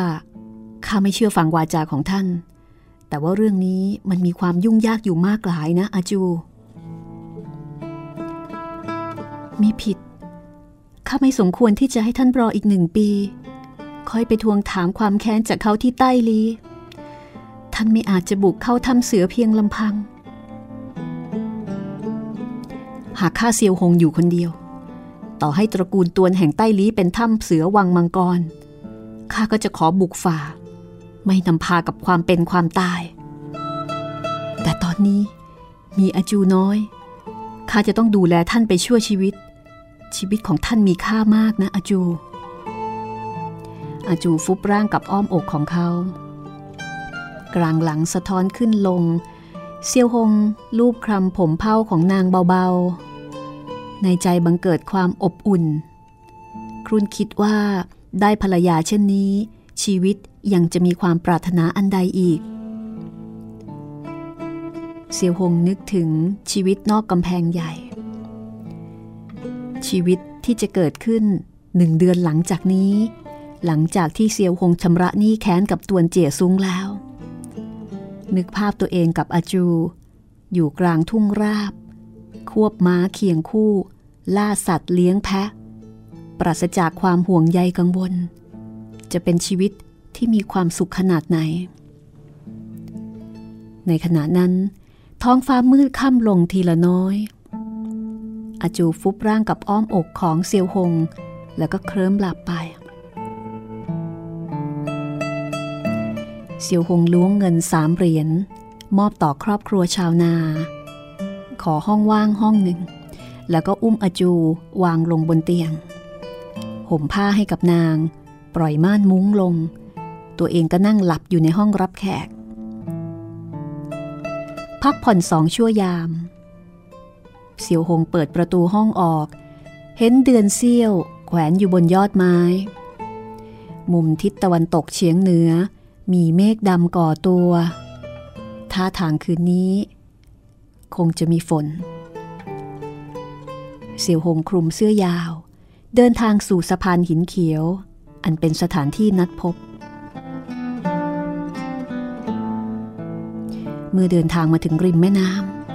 Speaker 1: ข้าไม่เชื่อฟังวาจาของท่าน แต่ว่าเรื่องนี้มันมีความยุ่งยากอยู่มากหลายนะอาจู มีผิด ข้าไม่สมควรที่จะให้ท่านรออีกหนึ่งปี คอยไปทวงถามความแค้นจากเขาที่ใต้ลี ท่านไม่อาจจะบุกเข้าถ้ำเสือเพียงลำพัง หากข้าเซียวหงอยู่คนเดียว ต่อให้ตระกูลตวนแห่งใต้ลีเป็นถ้ำเสือวังมังกร ข้าก็จะขอบุกฝ่า ไม่นำพากับความเป็นความตาย แต่ตอนนี้มีอาจูน้อย ข้าจะต้องดูแลท่านไปชั่วชีวิต ชีวิตของท่านมีค่ามากนะอาจู อาจูฟุบร่างกับอ้อมอกของเขา กลางหลังสะท้อนขึ้นลง เซียวหงลูบคลำผมเผ้าของนางเบาๆ ในใจบังเกิดความอบอุ่น ครุนคิดว่า ได้ภรรยาเช่นนี้ ชีวิตยังจะมีความปรารถนาอันใดอีกเซียวหงนึกถึงชีวิตนอกกำแพงใหญ่ ชีวิตที่จะเกิดขึ้นหนึ่งเดือนหลังจากนี้ หลังจากที่เซียวหงชำระหนี้แค้นกับตวนเจี๋ยซุ้งแล้ว นึกภาพตัวเองกับอาจู อยู่กลางทุ่งราบ ควบม้าเคียงคู่ ล่าสัตว์เลี้ยงแพะ ราศจากความห่วงใยกังวล จะเป็นชีวิตที่มีความสุขขนาดไหน ในขณะนั้น ท้องฟ้ามืดค่ำลงทีละน้อย อาจูฟุบร่างกับอ้อมอกของเซียวหง แล้วก็เคลิ้มหลับไป เซียวหงล้วงเงินสามเหรียญมอบต่อครอบครัวชาวนา ขอห้องว่างห้องหนึ่ง แล้วก็อุ้มอาจูวางลงบนเตียง ห่มผ้าให้กับนาง ปล่อยม่านมุ้งลง ตัวเองก็นั่งหลับอยู่ในห้องรับแขก พักผ่อนสองชั่วยาม เสี่ยวหงเปิดประตูห้องออก เห็นเดือนเสี้ยว แขวนอยู่บนยอดไม้ มุมทิศตะวันตกเฉียงเหนือ มีเมฆดำก่อตัวท่าทางคืนนี้ คงจะมีฝน เสี่ยวหงคลุมเสื้อยาว เดินทางสู่สะพานหินเขียว อันเป็นสถานที่นัดพบ เมื่อเดินทางมาถึงริมแม่น้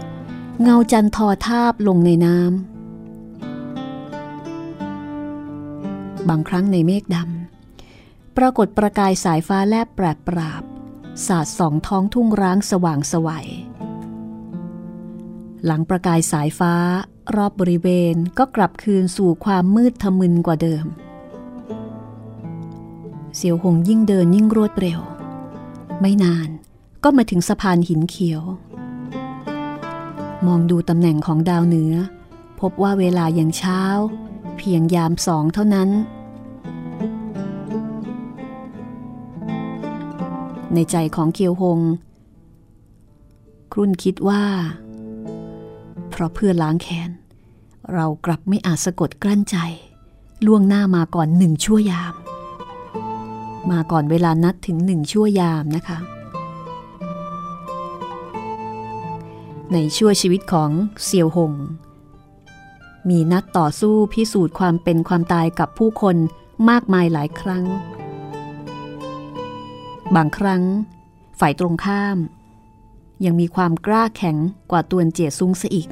Speaker 1: ำเงาจันทอทาบลงในน้ำบางครั้งในเมฆดำปรากฏประกายสายฟ้าแลบแปรปราบ สาดสองท้องทุ่งร้างสว่างสวัยหลังประกายสายฟ้า รอบบริเวณก็กลับคืนสู่ความมืดทะมึนกว่าเดิม เสียวหงยิ่งเดินยิ่งรวดเร็ว ไม่นานก็มาถึงสะพานหินเขียว มองดูตำแหน่งของดาวเหนือ พบว่าเวลายังเช้า เพียงยามสองเท่านั้น ในใจของเคียวหง ครุ่นคิดว่า ราะเพื่อล้างแค้น เรากลับไม่อาจสะกดกลั้นใจ ล่วงหน้ามาก่อนหนึ่งชั่วยาม มาก่อนเวลานัดถึงหนึ่งชั่วยามนะคะ ในชั่วชีวิตของเซียวหง มีนัดต่อสู้พิสูจน์ความเป็นความตายกับผู้คนมากมายหลายครั้ง บางครั้ง ฝ่ายตรงข้าม ยังมีความกล้าแข็งกว่าตวนเจียซุ้งซะอีก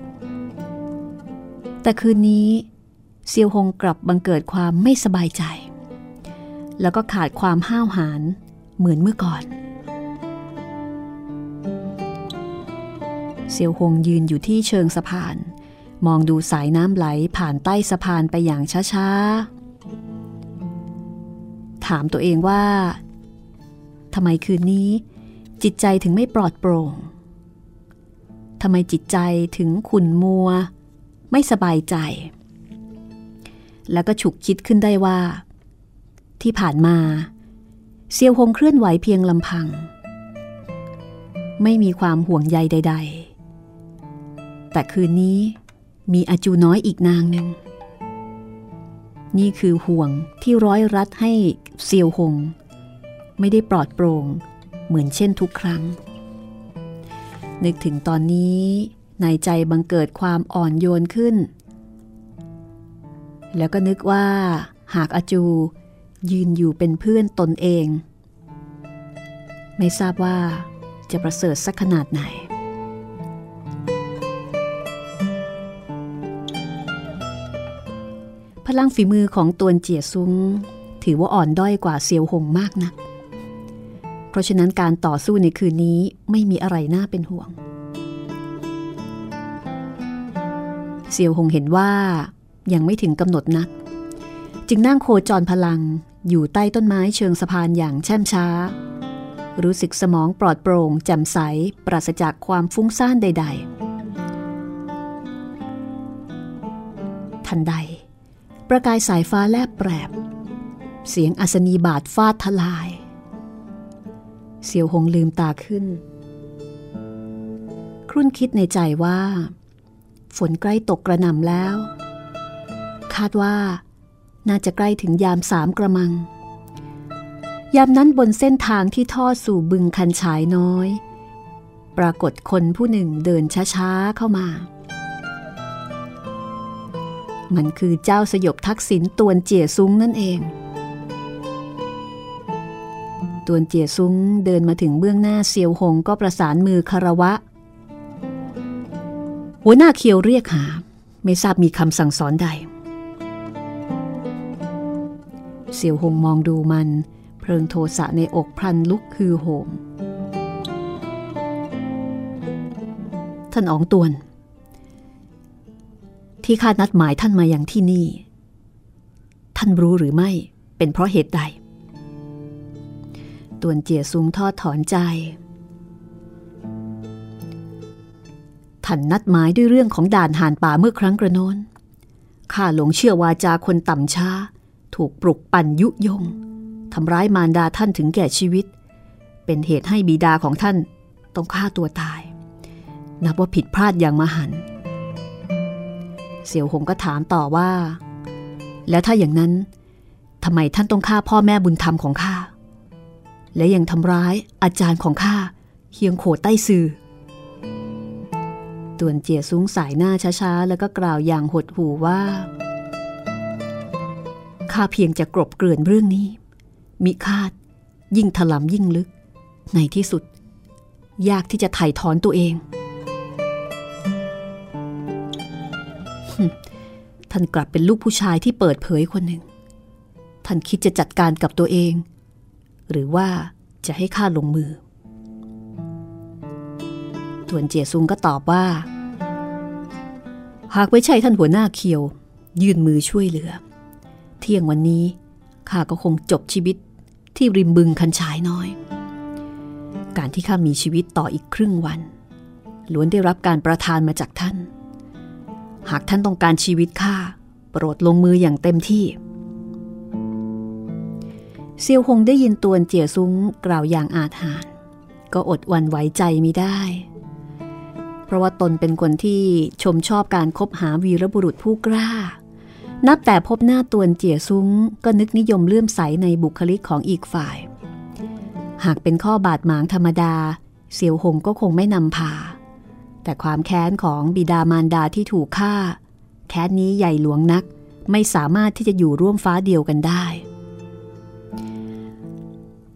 Speaker 1: แต่คืนนี้เซียวหงกลับบังเกิดความไม่สบายใจ แล้วก็ขาดความห้าวหาญเหมือนเมื่อก่อน เซียวหงยืนอยู่ที่เชิงสะพาน มองดูสายน้ำไหลผ่านใต้สะพานไปอย่างช้าๆ ถามตัวเองว่าทำไมคืนนี้จิตใจถึงไม่ปลอดโปร่งทำไมจิตใจถึงขุ่นมัว ไม่สบายใจ แล้วก็ฉุกคิดขึ้นได้ว่า ที่ผ่านมาเซียวหงเคลื่อนไหวเพียงลำพัง ไม่มีความห่วงใยใด ๆ แต่คืนนี้มีอาจูน้อยอีกนางหนึ่ง นี่คือห่วงที่ร้อยรัดให้เซียวหง ไม่ได้ปลอดโปร่งเหมือนเช่นทุกครั้ง นึกถึงตอนนี้ ในใจบังเกิดความอ่อนโยนขึ้น แล้วก็นึกว่า หากอาจูยืนอยู่เป็นเพื่อนตนเอง ไม่ทราบว่าจะประเสริฐสักขนาดไหน พลังฝีมือของตวนเจียซุ้ง ถือว่าอ่อนด้อยกว่าเซียวหงมากนัก เพราะฉะนั้นการต่อสู้ในคืนนี้ไม่มีอะไรน่าเป็นห่วง เซียวหงเห็นว่ายังไม่ถึงกำหนดนัดจึงนั่งโคจรพลังอยู่ใต้ต้นไม้เชิงสะพานอย่างแช่มช้า รู้สึกสมองปลอดโปร่งแจ่มใสปราศจากความฟุ้งซ่านใด ๆ ทันใด ประกายสายฟ้าแลบแปรบ เสียงอัศนีบาดฟาดทลาย เสียวหงลืมตาขึ้น ครุ่นคิดในใจว่า ฝนใกล้ตกกระหน่ำแล้ว คาดว่า น่าจะใกล้ถึงยามสามกระมัง ยามนั้นบนเส้นทางที่ทอดสู่บึงคันฉายน้อย ปรากฏคนผู้หนึ่งเดินช้าๆเข้ามา มันคือเจ้าสยบทักษิณตวนเจี๋ยซุ้งนั่นเองตวนเจียซุ้งเดินมาถึงเบื้องหน้าเซียวหงก็ประสานมือคารวะ หัวหน้าเคียวเรียกหา ไม่ทราบมีคำสั่งสอนใด เสี่ยวหงมองดูมัน เพลิงโทสะในอกพลันลุกคือโหม ท่านอองตวน ที่ข้านัดหมายท่านมาอย่างที่นี่ ท่านรู้หรือไม่เป็นเพราะเหตุใด ตวนเจียซุงทอดถอนใจ ท่านนัดหมายด้วยเรื่องของด่านหานป่าเมื่อครั้งกระโน้น ข้าหลงเชื่อวาจาคนต่ำช้า ถูกปลุกปั่นยุยง ทำร้ายมารดาท่านถึงแก่ชีวิต เป็นเหตุให้บิดาของท่านต้องฆ่าตัวตาย นับว่าผิดพลาดอย่างมหัน เสี่ยวหงก็ถามต่อว่า แล้วถ้าอย่างนั้นทำไมท่านต้องฆ่าพ่อแม่บุญธรรมของข้า และยังทำร้ายอาจารย์ของข้าเฮียงโขใต้ซือ ตวนเจียซุ้งสายหน้าช้าๆ แล้วก็กล่าวอย่างหดหูว่า ข้าเพียงจะกรบเกลื่อนเรื่องนี้ มิคาด ยิ่งถลำยิ่งลึก ในที่สุด ยากที่จะไถ่ถอนตัวเอง ท่านกลับเป็นลูกผู้ชายที่เปิดเผยคนหนึ่ง ท่านคิดจะจัดการกับตัวเอง หรือว่าจะให้ข้าลงมือ ทวนเจียซุงก็ตอบว่า หากไม่ใช่ท่านหัวหน้าเคียว ยื่นมือช่วยเหลือ เที่ยงวันนี้ข้าก็คงจบชีวิตที่ริมบึงคันชายน้อย การที่ข้ามีชีวิตต่ออีกครึ่งวัน ล้วนได้รับการประทานมาจากท่าน หากท่านต้องการชีวิตข้าโปรดลงมืออย่างเต็มที่เซียวหงได้ยินตวนเจียซุ้งกล่าวอย่างอาถรรพ์ก็อดวันไหวใจไม่ได้ เพราะว่าตนเป็นคนที่ชมชอบการคบหาวีรบุรุษผู้กล้า นับแต่พบหน้าตวนเจียซุ้ง ก็นึกนิยมเลื่อมใสในบุคลิกของอีกฝ่าย หากเป็นข้อบาดหมางธรรมดาเซียวหงก็คงไม่นำพา แต่ความแค้นของบิดามารดาที่ถูกฆ่า แค้นนี้ใหญ่หลวงนักไม่สามารถที่จะอยู่ร่วมฟ้าเดียวกันได้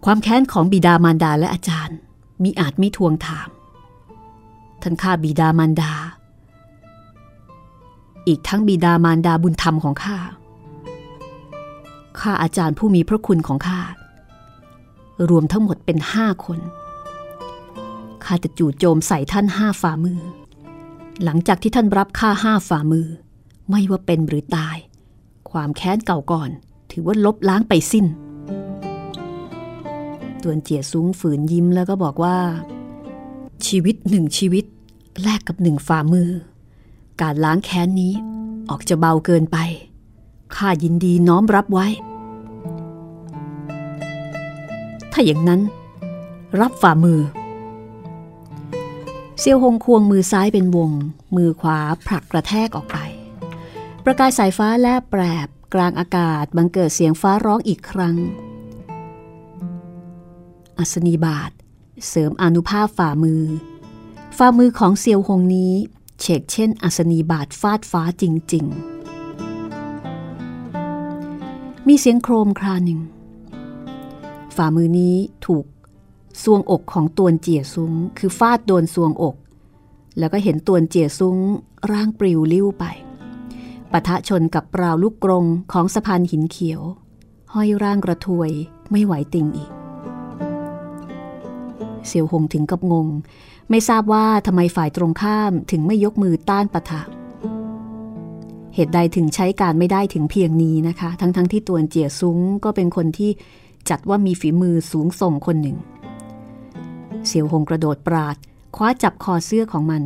Speaker 1: ความแค้นของบิดามารดาและอาจารย์ มิอาจไม่ทวงถาม ท่านข้าบิดามารดา อีกทั้งบิดามารดาบุญธรรมของข้า ข้าอาจารย์ผู้มีพระคุณของข้า รวมทั้งหมดเป็นห้าคน ข้าจะจู่โจมใส่ท่านห้าฝ่ามือ หลังจากที่ท่านรับข้าห้าฝ่ามือ ไม่ว่าเป็นหรือตาย ความแค้นเก่าก่อน ถือว่าลบล้างไปสิ้น ตวนเจียซุ้งฝืนยิ้มแล้วก็บอกว่า ชีวิตหนึ่งชีวิต แลกกับหนึ่งฝ่ามือ การล้างแค้นนี้ออกจะเบาเกินไป ข้ายินดีน้อมรับไว้ ถ้าอย่างนั้น รับฝ่ามือ เซียวหงควงมือซ้ายเป็นวง มือขวาผลักกระแทกออกไป ประกายสายฟ้าแลบแปรบกลางอากาศบังเกิดเสียงฟ้าร้องอีกครั้ง อัศนีบาท เสริมอนุภาพฝ่ามือ ฝ่ามือของเซียวหงนี้เฉกเช่น อัศนีบาทฟาดฟ้าจริง ๆ มีเสียงโครมคราหนึ่ง ฝ่ามือนี้ถูกซวงอกของตวนเจี๋ยซุ้ง คือฟาดโดนซวงอก แล้วก็เห็นตวนเจี๋ยซุ้งร่างปลิวลิ้วไปปะทะชนกับปราวลูกกรงของสะพานหินเขียว ห้อยร่างกระทวยไม่ไหวติงอีก เสียวหงถึงกับงง ไม่ทราบว่าทำไมฝ่ายตรงข้ามถึงไม่ยกมือต้านปะทะเหตุใดถึงใช้การไม่ได้ถึงเพียงนี้นะคะ ทั้งๆทที่ตวนเจียซุ้งก็เป็นคนที่จัดว่ามีฝีมือสูงส่งคนหนึ่ง เสียวหงกระโดดปราด คว้าจับคอเสื้อของมัน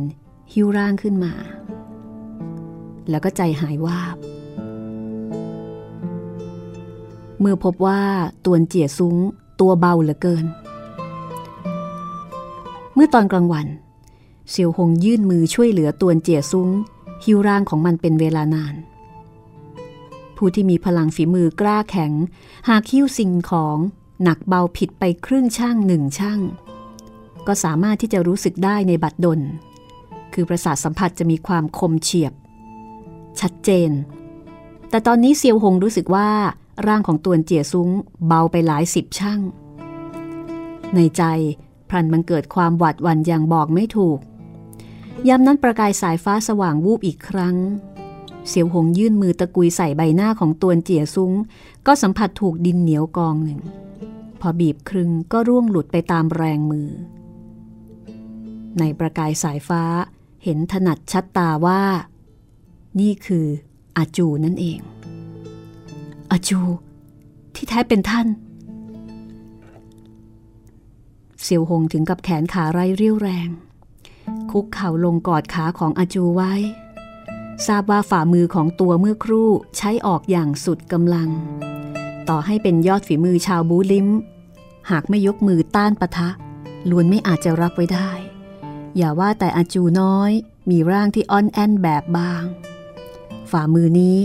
Speaker 1: หิ้วร่างขึ้นมา แล้วก็ใจหายวาบ เมื่อพบว่าตวนเจียซุ้งตัวเบาเหลือเกิน เมื่อตอนกลางวันเซียวหงยื่นมือช่วยเหลือตวนเจียซุ้งหิวร่างของมันเป็นเวลานาน ผู้ที่มีพลังฝีมือกล้าแข็ง หากหิ้วสิ่งของหนักเบาผิดไปครึ่งช่างหนึ่งช่าง ก็สามารถที่จะรู้สึกได้ในบัดดล คือประสาทสัมผัสจะมีความคมเฉียบ ชัดเจน แต่ตอนนี้เซียวหงรู้สึกว่าร่างของตวนเจียซุ้งเบาไปหลายสิบช่าง ในใจ พลันมันเกิดความหวาดหวั่นอย่างบอกไม่ถูก ยามนั้นประกายสายฟ้าสว่างวูบอีกครั้ง เสียวหงยื่นมือตะกุยใส่ใบหน้าของตวนเจียซุ้ง ก็สัมผัสถูกดินเหนียวกองหนึ่ง พอบีบครึงก็ร่วงหลุดไปตามแรงมือ ในประกายสายฟ้าเห็นถนัดชัดตาว่า นี่คืออาจูนั่นเอง อาจู ที่แท้เป็นท่าน เซียวหงถึงกับแขนขาไร้เรี่ยวแรง คุกเข่าลงกอดขาของอาจูไว้ ทราบว่าฝ่ามือของตัวเมื่อครู่ใช้ออกอย่างสุดกำลัง ต่อให้เป็นยอดฝีมือชาวบูลิมหากไม่ยกมือต้านปะทะล้วนไม่อาจจะรับไว้ได้ อย่าว่าแต่อาจูน้อยมีร่างที่อ่อนแอนแบบบาง ฝ่ามือนี้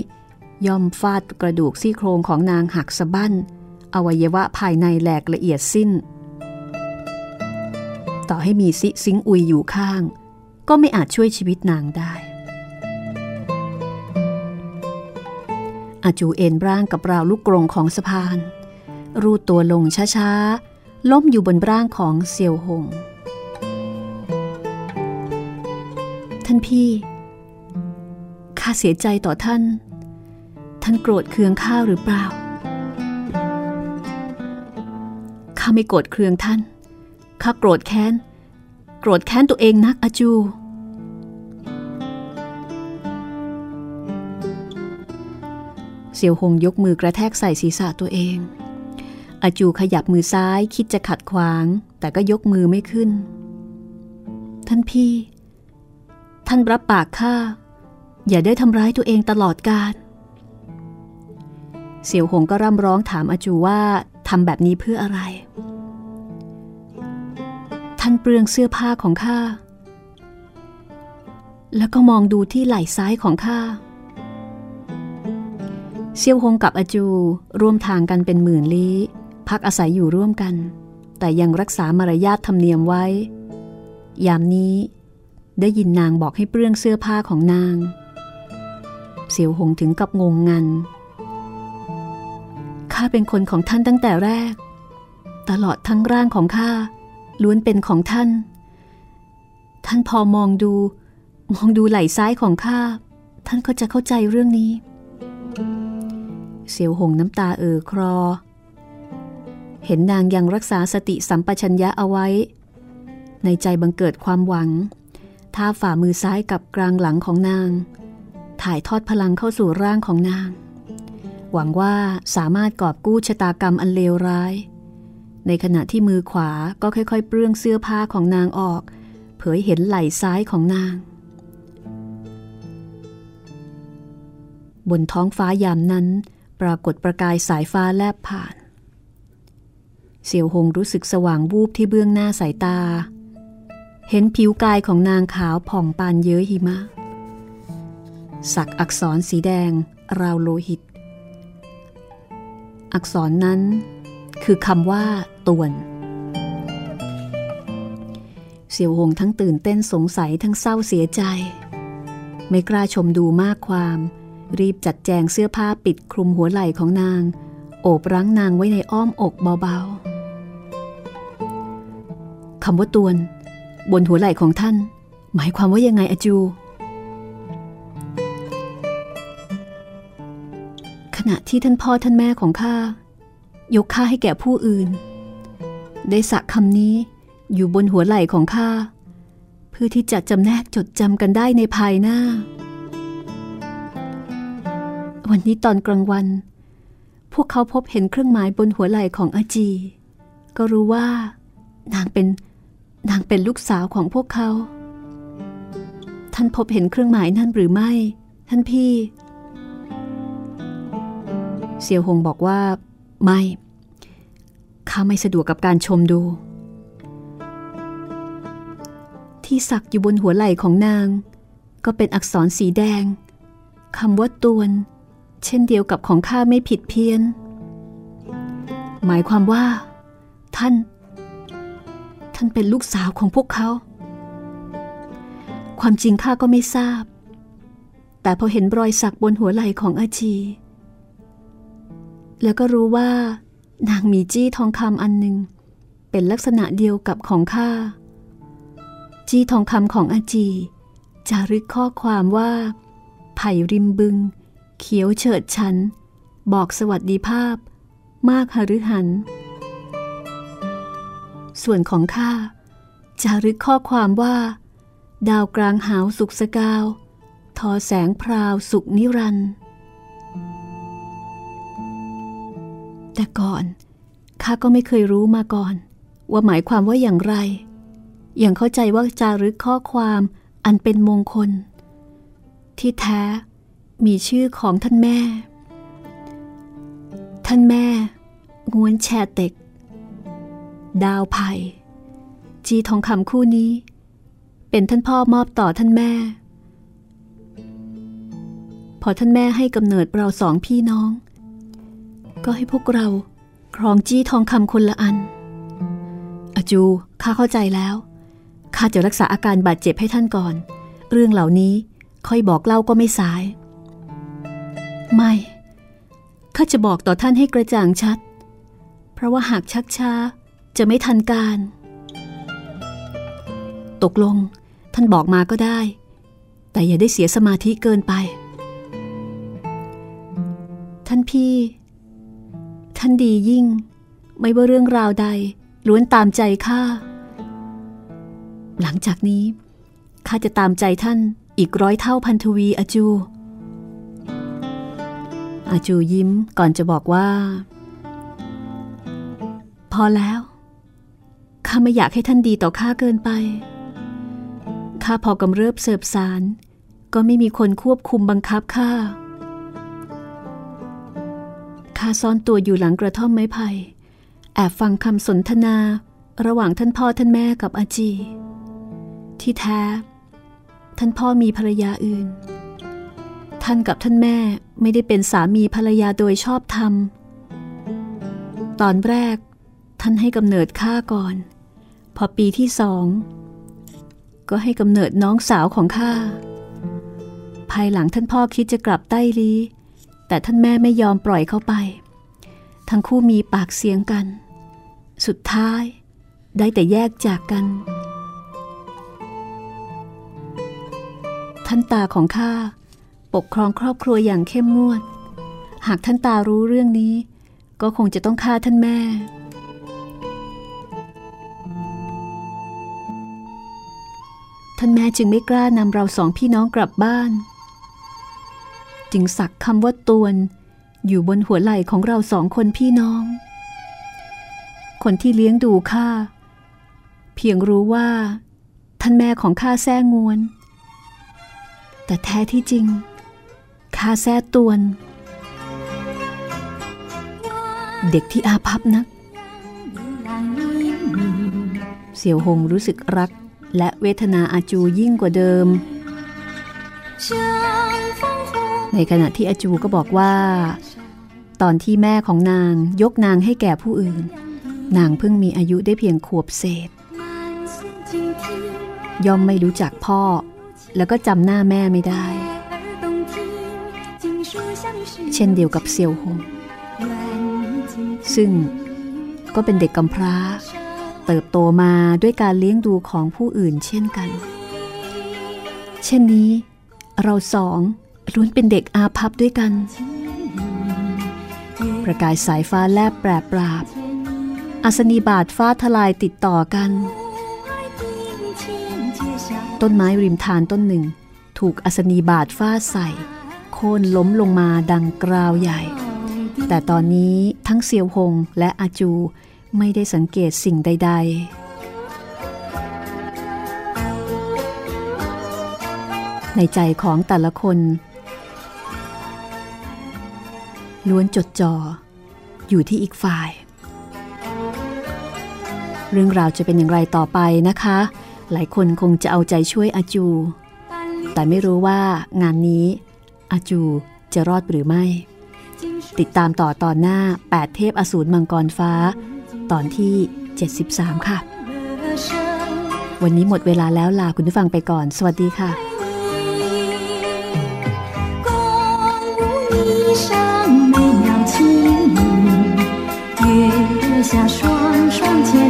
Speaker 1: ย่อมฟาดกระดูกซี่โครงของนางหักสะบั้น อวัยวะภายในแหลกละเอียดสิ้น ต่อให้มีซิซิงอุยอยู่ข้าง ก็ไม่อาจช่วยชีวิตนางได้ อาจูเอ็นร่างกับราวลูกกรงของสะพาน รูดตัวลงช้าๆ ล้มอยู่บนร่างของเซียวหง ท่านพี่ข้าาเสียใจต่อท่าน ท่านโกรธเคืองข้าหรือเปล่า ข้าไม่โกรธเคืองท่าน ข้าโกรธแค้น โกรธแค้นตัวเองนักอาจู เสี่ยวหงยกมือกระแทกใส่ศีรษะตัวเอง อาจูขยับมือซ้ายคิดจะขัดขวาง แต่ก็ยกมือไม่ขึ้น ท่านพี่ ท่านรับปากข้าอย่าได้ทำร้ายตัวเองตลอดกาลเสี่ยวหงก็ร่ำร้องถามอาจูว่าทำแบบนี้เพื่ออะไร ท่านเปลืองเสื้อผ้าของข้า แล้วก็มองดูที่ไหล่ซ้ายของข้า เซี่ยวหงกับอาจูร่วมทางกันเป็นหมื่นลี้ พักอาศัยอยู่ร่วมกัน แต่ยังรักษามารยาทธรรมเนียมไว้ ยามนี้ได้ยินนางบอกให้เปลื้องเสื้อผ้าของนาง เสียวหงถึงกับงงงัน ข้าเป็นคนของท่านตั้งแต่แรก ตลอดทั้งร่างของข้า ล้วนเป็นของท่าน ท่านพอมองดู มองดูไหล่ซ้ายของข้า ท่านก็จะเข้าใจเรื่องนี้ เสียวหงน้ำตาเอ่อครอ เห็นนางยังรักษาสติสัมปชัญญะเอาไว้ ในใจบังเกิดความหวังท่าฝ่ามือซ้ายกับกลางหลังของนาง ถ่ายทอดพลังเข้าสู่ร่างของนาง หวังว่าสามารถกอบกู้ชะตากรรมอันเลวร้าย ในขณะที่มือขวาก็ค่อยๆ เปลื้องเสื้อผ้าของนางออก เผยเห็นไหล่ซ้ายของนาง บนท้องฟ้ายามนั้น ปรากฏประกายสายฟ้าแลบผ่าน เสี่ยวหงรู้สึกสว่างวูบที่เบื้องหน้าสายตา เห็นผิวกายของนางขาวผ่องปานเย้ยหิมะ สักอักษรสีแดง ราวโลหิต อักษรนั้น คือคำว่าตวน เสี่ยวหงทั้งตื่นเต้นสงสัยทั้งเศร้าเสียใจ ไม่กล้าชมดูมากความ รีบจัดแจงเสื้อผ้าปิดคลุมหัวไหล่ของนาง โอบรั้งนางไว้ในอ้อมอกเบาๆคำว่าตวน บนหัวไหล่ของท่าน หมายความว่ายังไงอาจูขณะที่ท่านพ่อท่านแม่ของข้า ยกข้าให้แก่ผู้อื่น ได้สักคำนี้อยู่บนหัวไหล่ของข้าเพื่อที่จะจำแนกจดจำกันได้ในภายหน้า วันนี้ตอนกลางวัน พวกเขาพบเห็นเครื่องหมายบนหัวไหล่ของอาจี ก็รู้ว่า นางเป็นนางเป็นลูกสาวของพวกเขา ท่านพบเห็นเครื่องหมายนั่นหรือไม่ ท่านพี่ เสี่ยวหงบอกว่า ไม่ ข้าไม่สะดวกกับการชมดู ที่สักอยู่บนหัวไหล่ของนาง ก็เป็นอักษรสีแดงคำว่าตวน เช่นเดียวกับของข้าไม่ผิดเพี้ยน หมายความว่า ท่าน ท่านเป็นลูกสาวของพวกเขา ความจริงข้าก็ไม่ทราบ แต่พอเห็นรอยสักบนหัวไหล่ของอาจี แล้วก็รู้ว่านางมีจี้ทองคำอันหนึ่งเป็นลักษณะเดียวกับของข้า จี้ทองคำของอาจี จารึกข้อความว่า ไผ่ริมบึง เขียวเฉิดฉัน บอกสวัสดีภาพ มากหฤหัน ส่วนของข้า จารึกข้อความว่า ดาวกลางหาวสุกสกาว ทอแสงพราวสุกนิรันดร์ แต่ก่อนข้าก็ไม่เคยรู้มาก่อน ว่าหมายความว่าอย่างไร อย่างเข้าใจว่าจารึกข้อความอันเป็นมงคล ที่แท้มีชื่อของท่านแม่ ท่านแม่งวนแชเต็ก ดาวไผ่จีทองคำคู่นี้ เป็นท่านพ่อมอบต่อท่านแม่ พอท่านแม่ให้กำเนิดเราสองพี่น้อง ก็ให้พวกเราครองจี้ทองคำคนละอันอาจูข้าเข้าใจแล้ว ข้าจะรักษาอาการบาดเจ็บให้ท่านก่อน เรื่องเหล่านี้ค่อยบอกเล่าก็ไม่สาย ไม่ ข้าจะบอกต่อท่านให้กระจ่างชัด เพราะว่าหากชักช้าจะไม่ทันการ ตกลงท่านบอกมาก็ได้ แต่อย่าได้เสียสมาธิเกินไป ท่านพี่ ท่านดียิ่ง ไม่ว่าเรื่องราวใดล้วนตามใจข้า หลังจากนี้ข้าจะตามใจท่านอีกร้อยเท่าพันทวีอาจู อาจูยิ้มก่อนจะบอกว่า พอแล้วข้าไม่อยากให้ท่านดีต่อข้าเกินไปข้าพอกำเริบเสบสาร ก็ไม่มีคนควบคุมบังคับข้า ข้าซ่อนตัวอยู่หลังกระท่อมไม้ไผ่แอบฟังคำสนทนาระหว่างท่านพ่อท่านแม่กับอาจี ที่แท้ ท่านพ่อมีภรรยาอื่น ท่านกับท่านแม่ไม่ได้เป็นสามีภรรยาโดยชอบธรรม ตอนแรก ท่านให้กำเนิดข้าก่อน พอปีที่สอง ก็ให้กำเนิดน้องสาวของข้าภายหลังท่านพ่อคิดจะกลับใต้ลี แต่ท่านแม่ไม่ยอมปล่อยเข้าไป ทั้งคู่มีปากเสียงกัน สุดท้ายได้แต่แยกจากกัน ท่านตาของข้าปกครองครอบครัวอย่างเข้มงวด หากท่านตารู้เรื่องนี้ ก็คงจะต้องฆ่าท่านแม่ ท่านแม่จึงไม่กล้านำเราสองพี่น้องกลับบ้าน จึงสักคำว่าตวน อยู่บนหัวไหล่ของเราสองคนพี่น้อง คนที่เลี้ยงดูข้าเพียงรู้ว่า ท่านแม่ของข้าแท้งวน แต่แท้ที่จริงข้าแท้ตวน เด็กที่อาภัพนัก เสี่ยวหงรู้สึกรักและเวทนาอาจูยิ่งกว่าเดิม ในขณะที่อาจูก็บอกว่า ตอนที่แม่ของนางยกนางให้แก่ผู้อื่น นางเพิ่งมีอายุได้เพียงขวบเศษ ย่อมไม่รู้จักพ่อ แล้วก็จำหน้าแม่ไม่ได้ เช่นเดียวกับเซียวหงซึ่งก็เป็นเด็กกำพร้า เติบโตมาด้วยการเลี้ยงดูของผู้อื่นเช่นกัน เช่นนี้ เราสอง ล้วนเป็นเด็กอาภัพด้วยกัน ประกายสายฟ้าแลบแปรปราบ อัศนีบาทฟ้าทลายติดต่อกัน ต้นไม้ริมทานต้นหนึ่ง ถูกอัศนีบาทฟาใส่ โค่นล้มลงมาดังกราวใหญ่ แต่ตอนนี้ทั้งเซียวหงและอาจูไม่ได้สังเกตสิ่งใด ๆในใจของแต่ละคน ล้วนจดจ่ออยู่ที่อีกฝ่าย เรื่องราวจะเป็นอย่างไรต่อไปนะคะ หลายคนคงจะเอาใจช่วยอาจู แต่ไม่รู้ว่างานนี้อาจูจะรอดหรือไม่ ติดตามต่อตอนหน้า 8 เทพอสูรมังกรฟ้า ตอนที่ 73 ค่ะ วันนี้หมดเวลาแล้วลาคุณผู้ฟังไปก่อน สวัสดีค่ะ
Speaker 6: 月下双双牵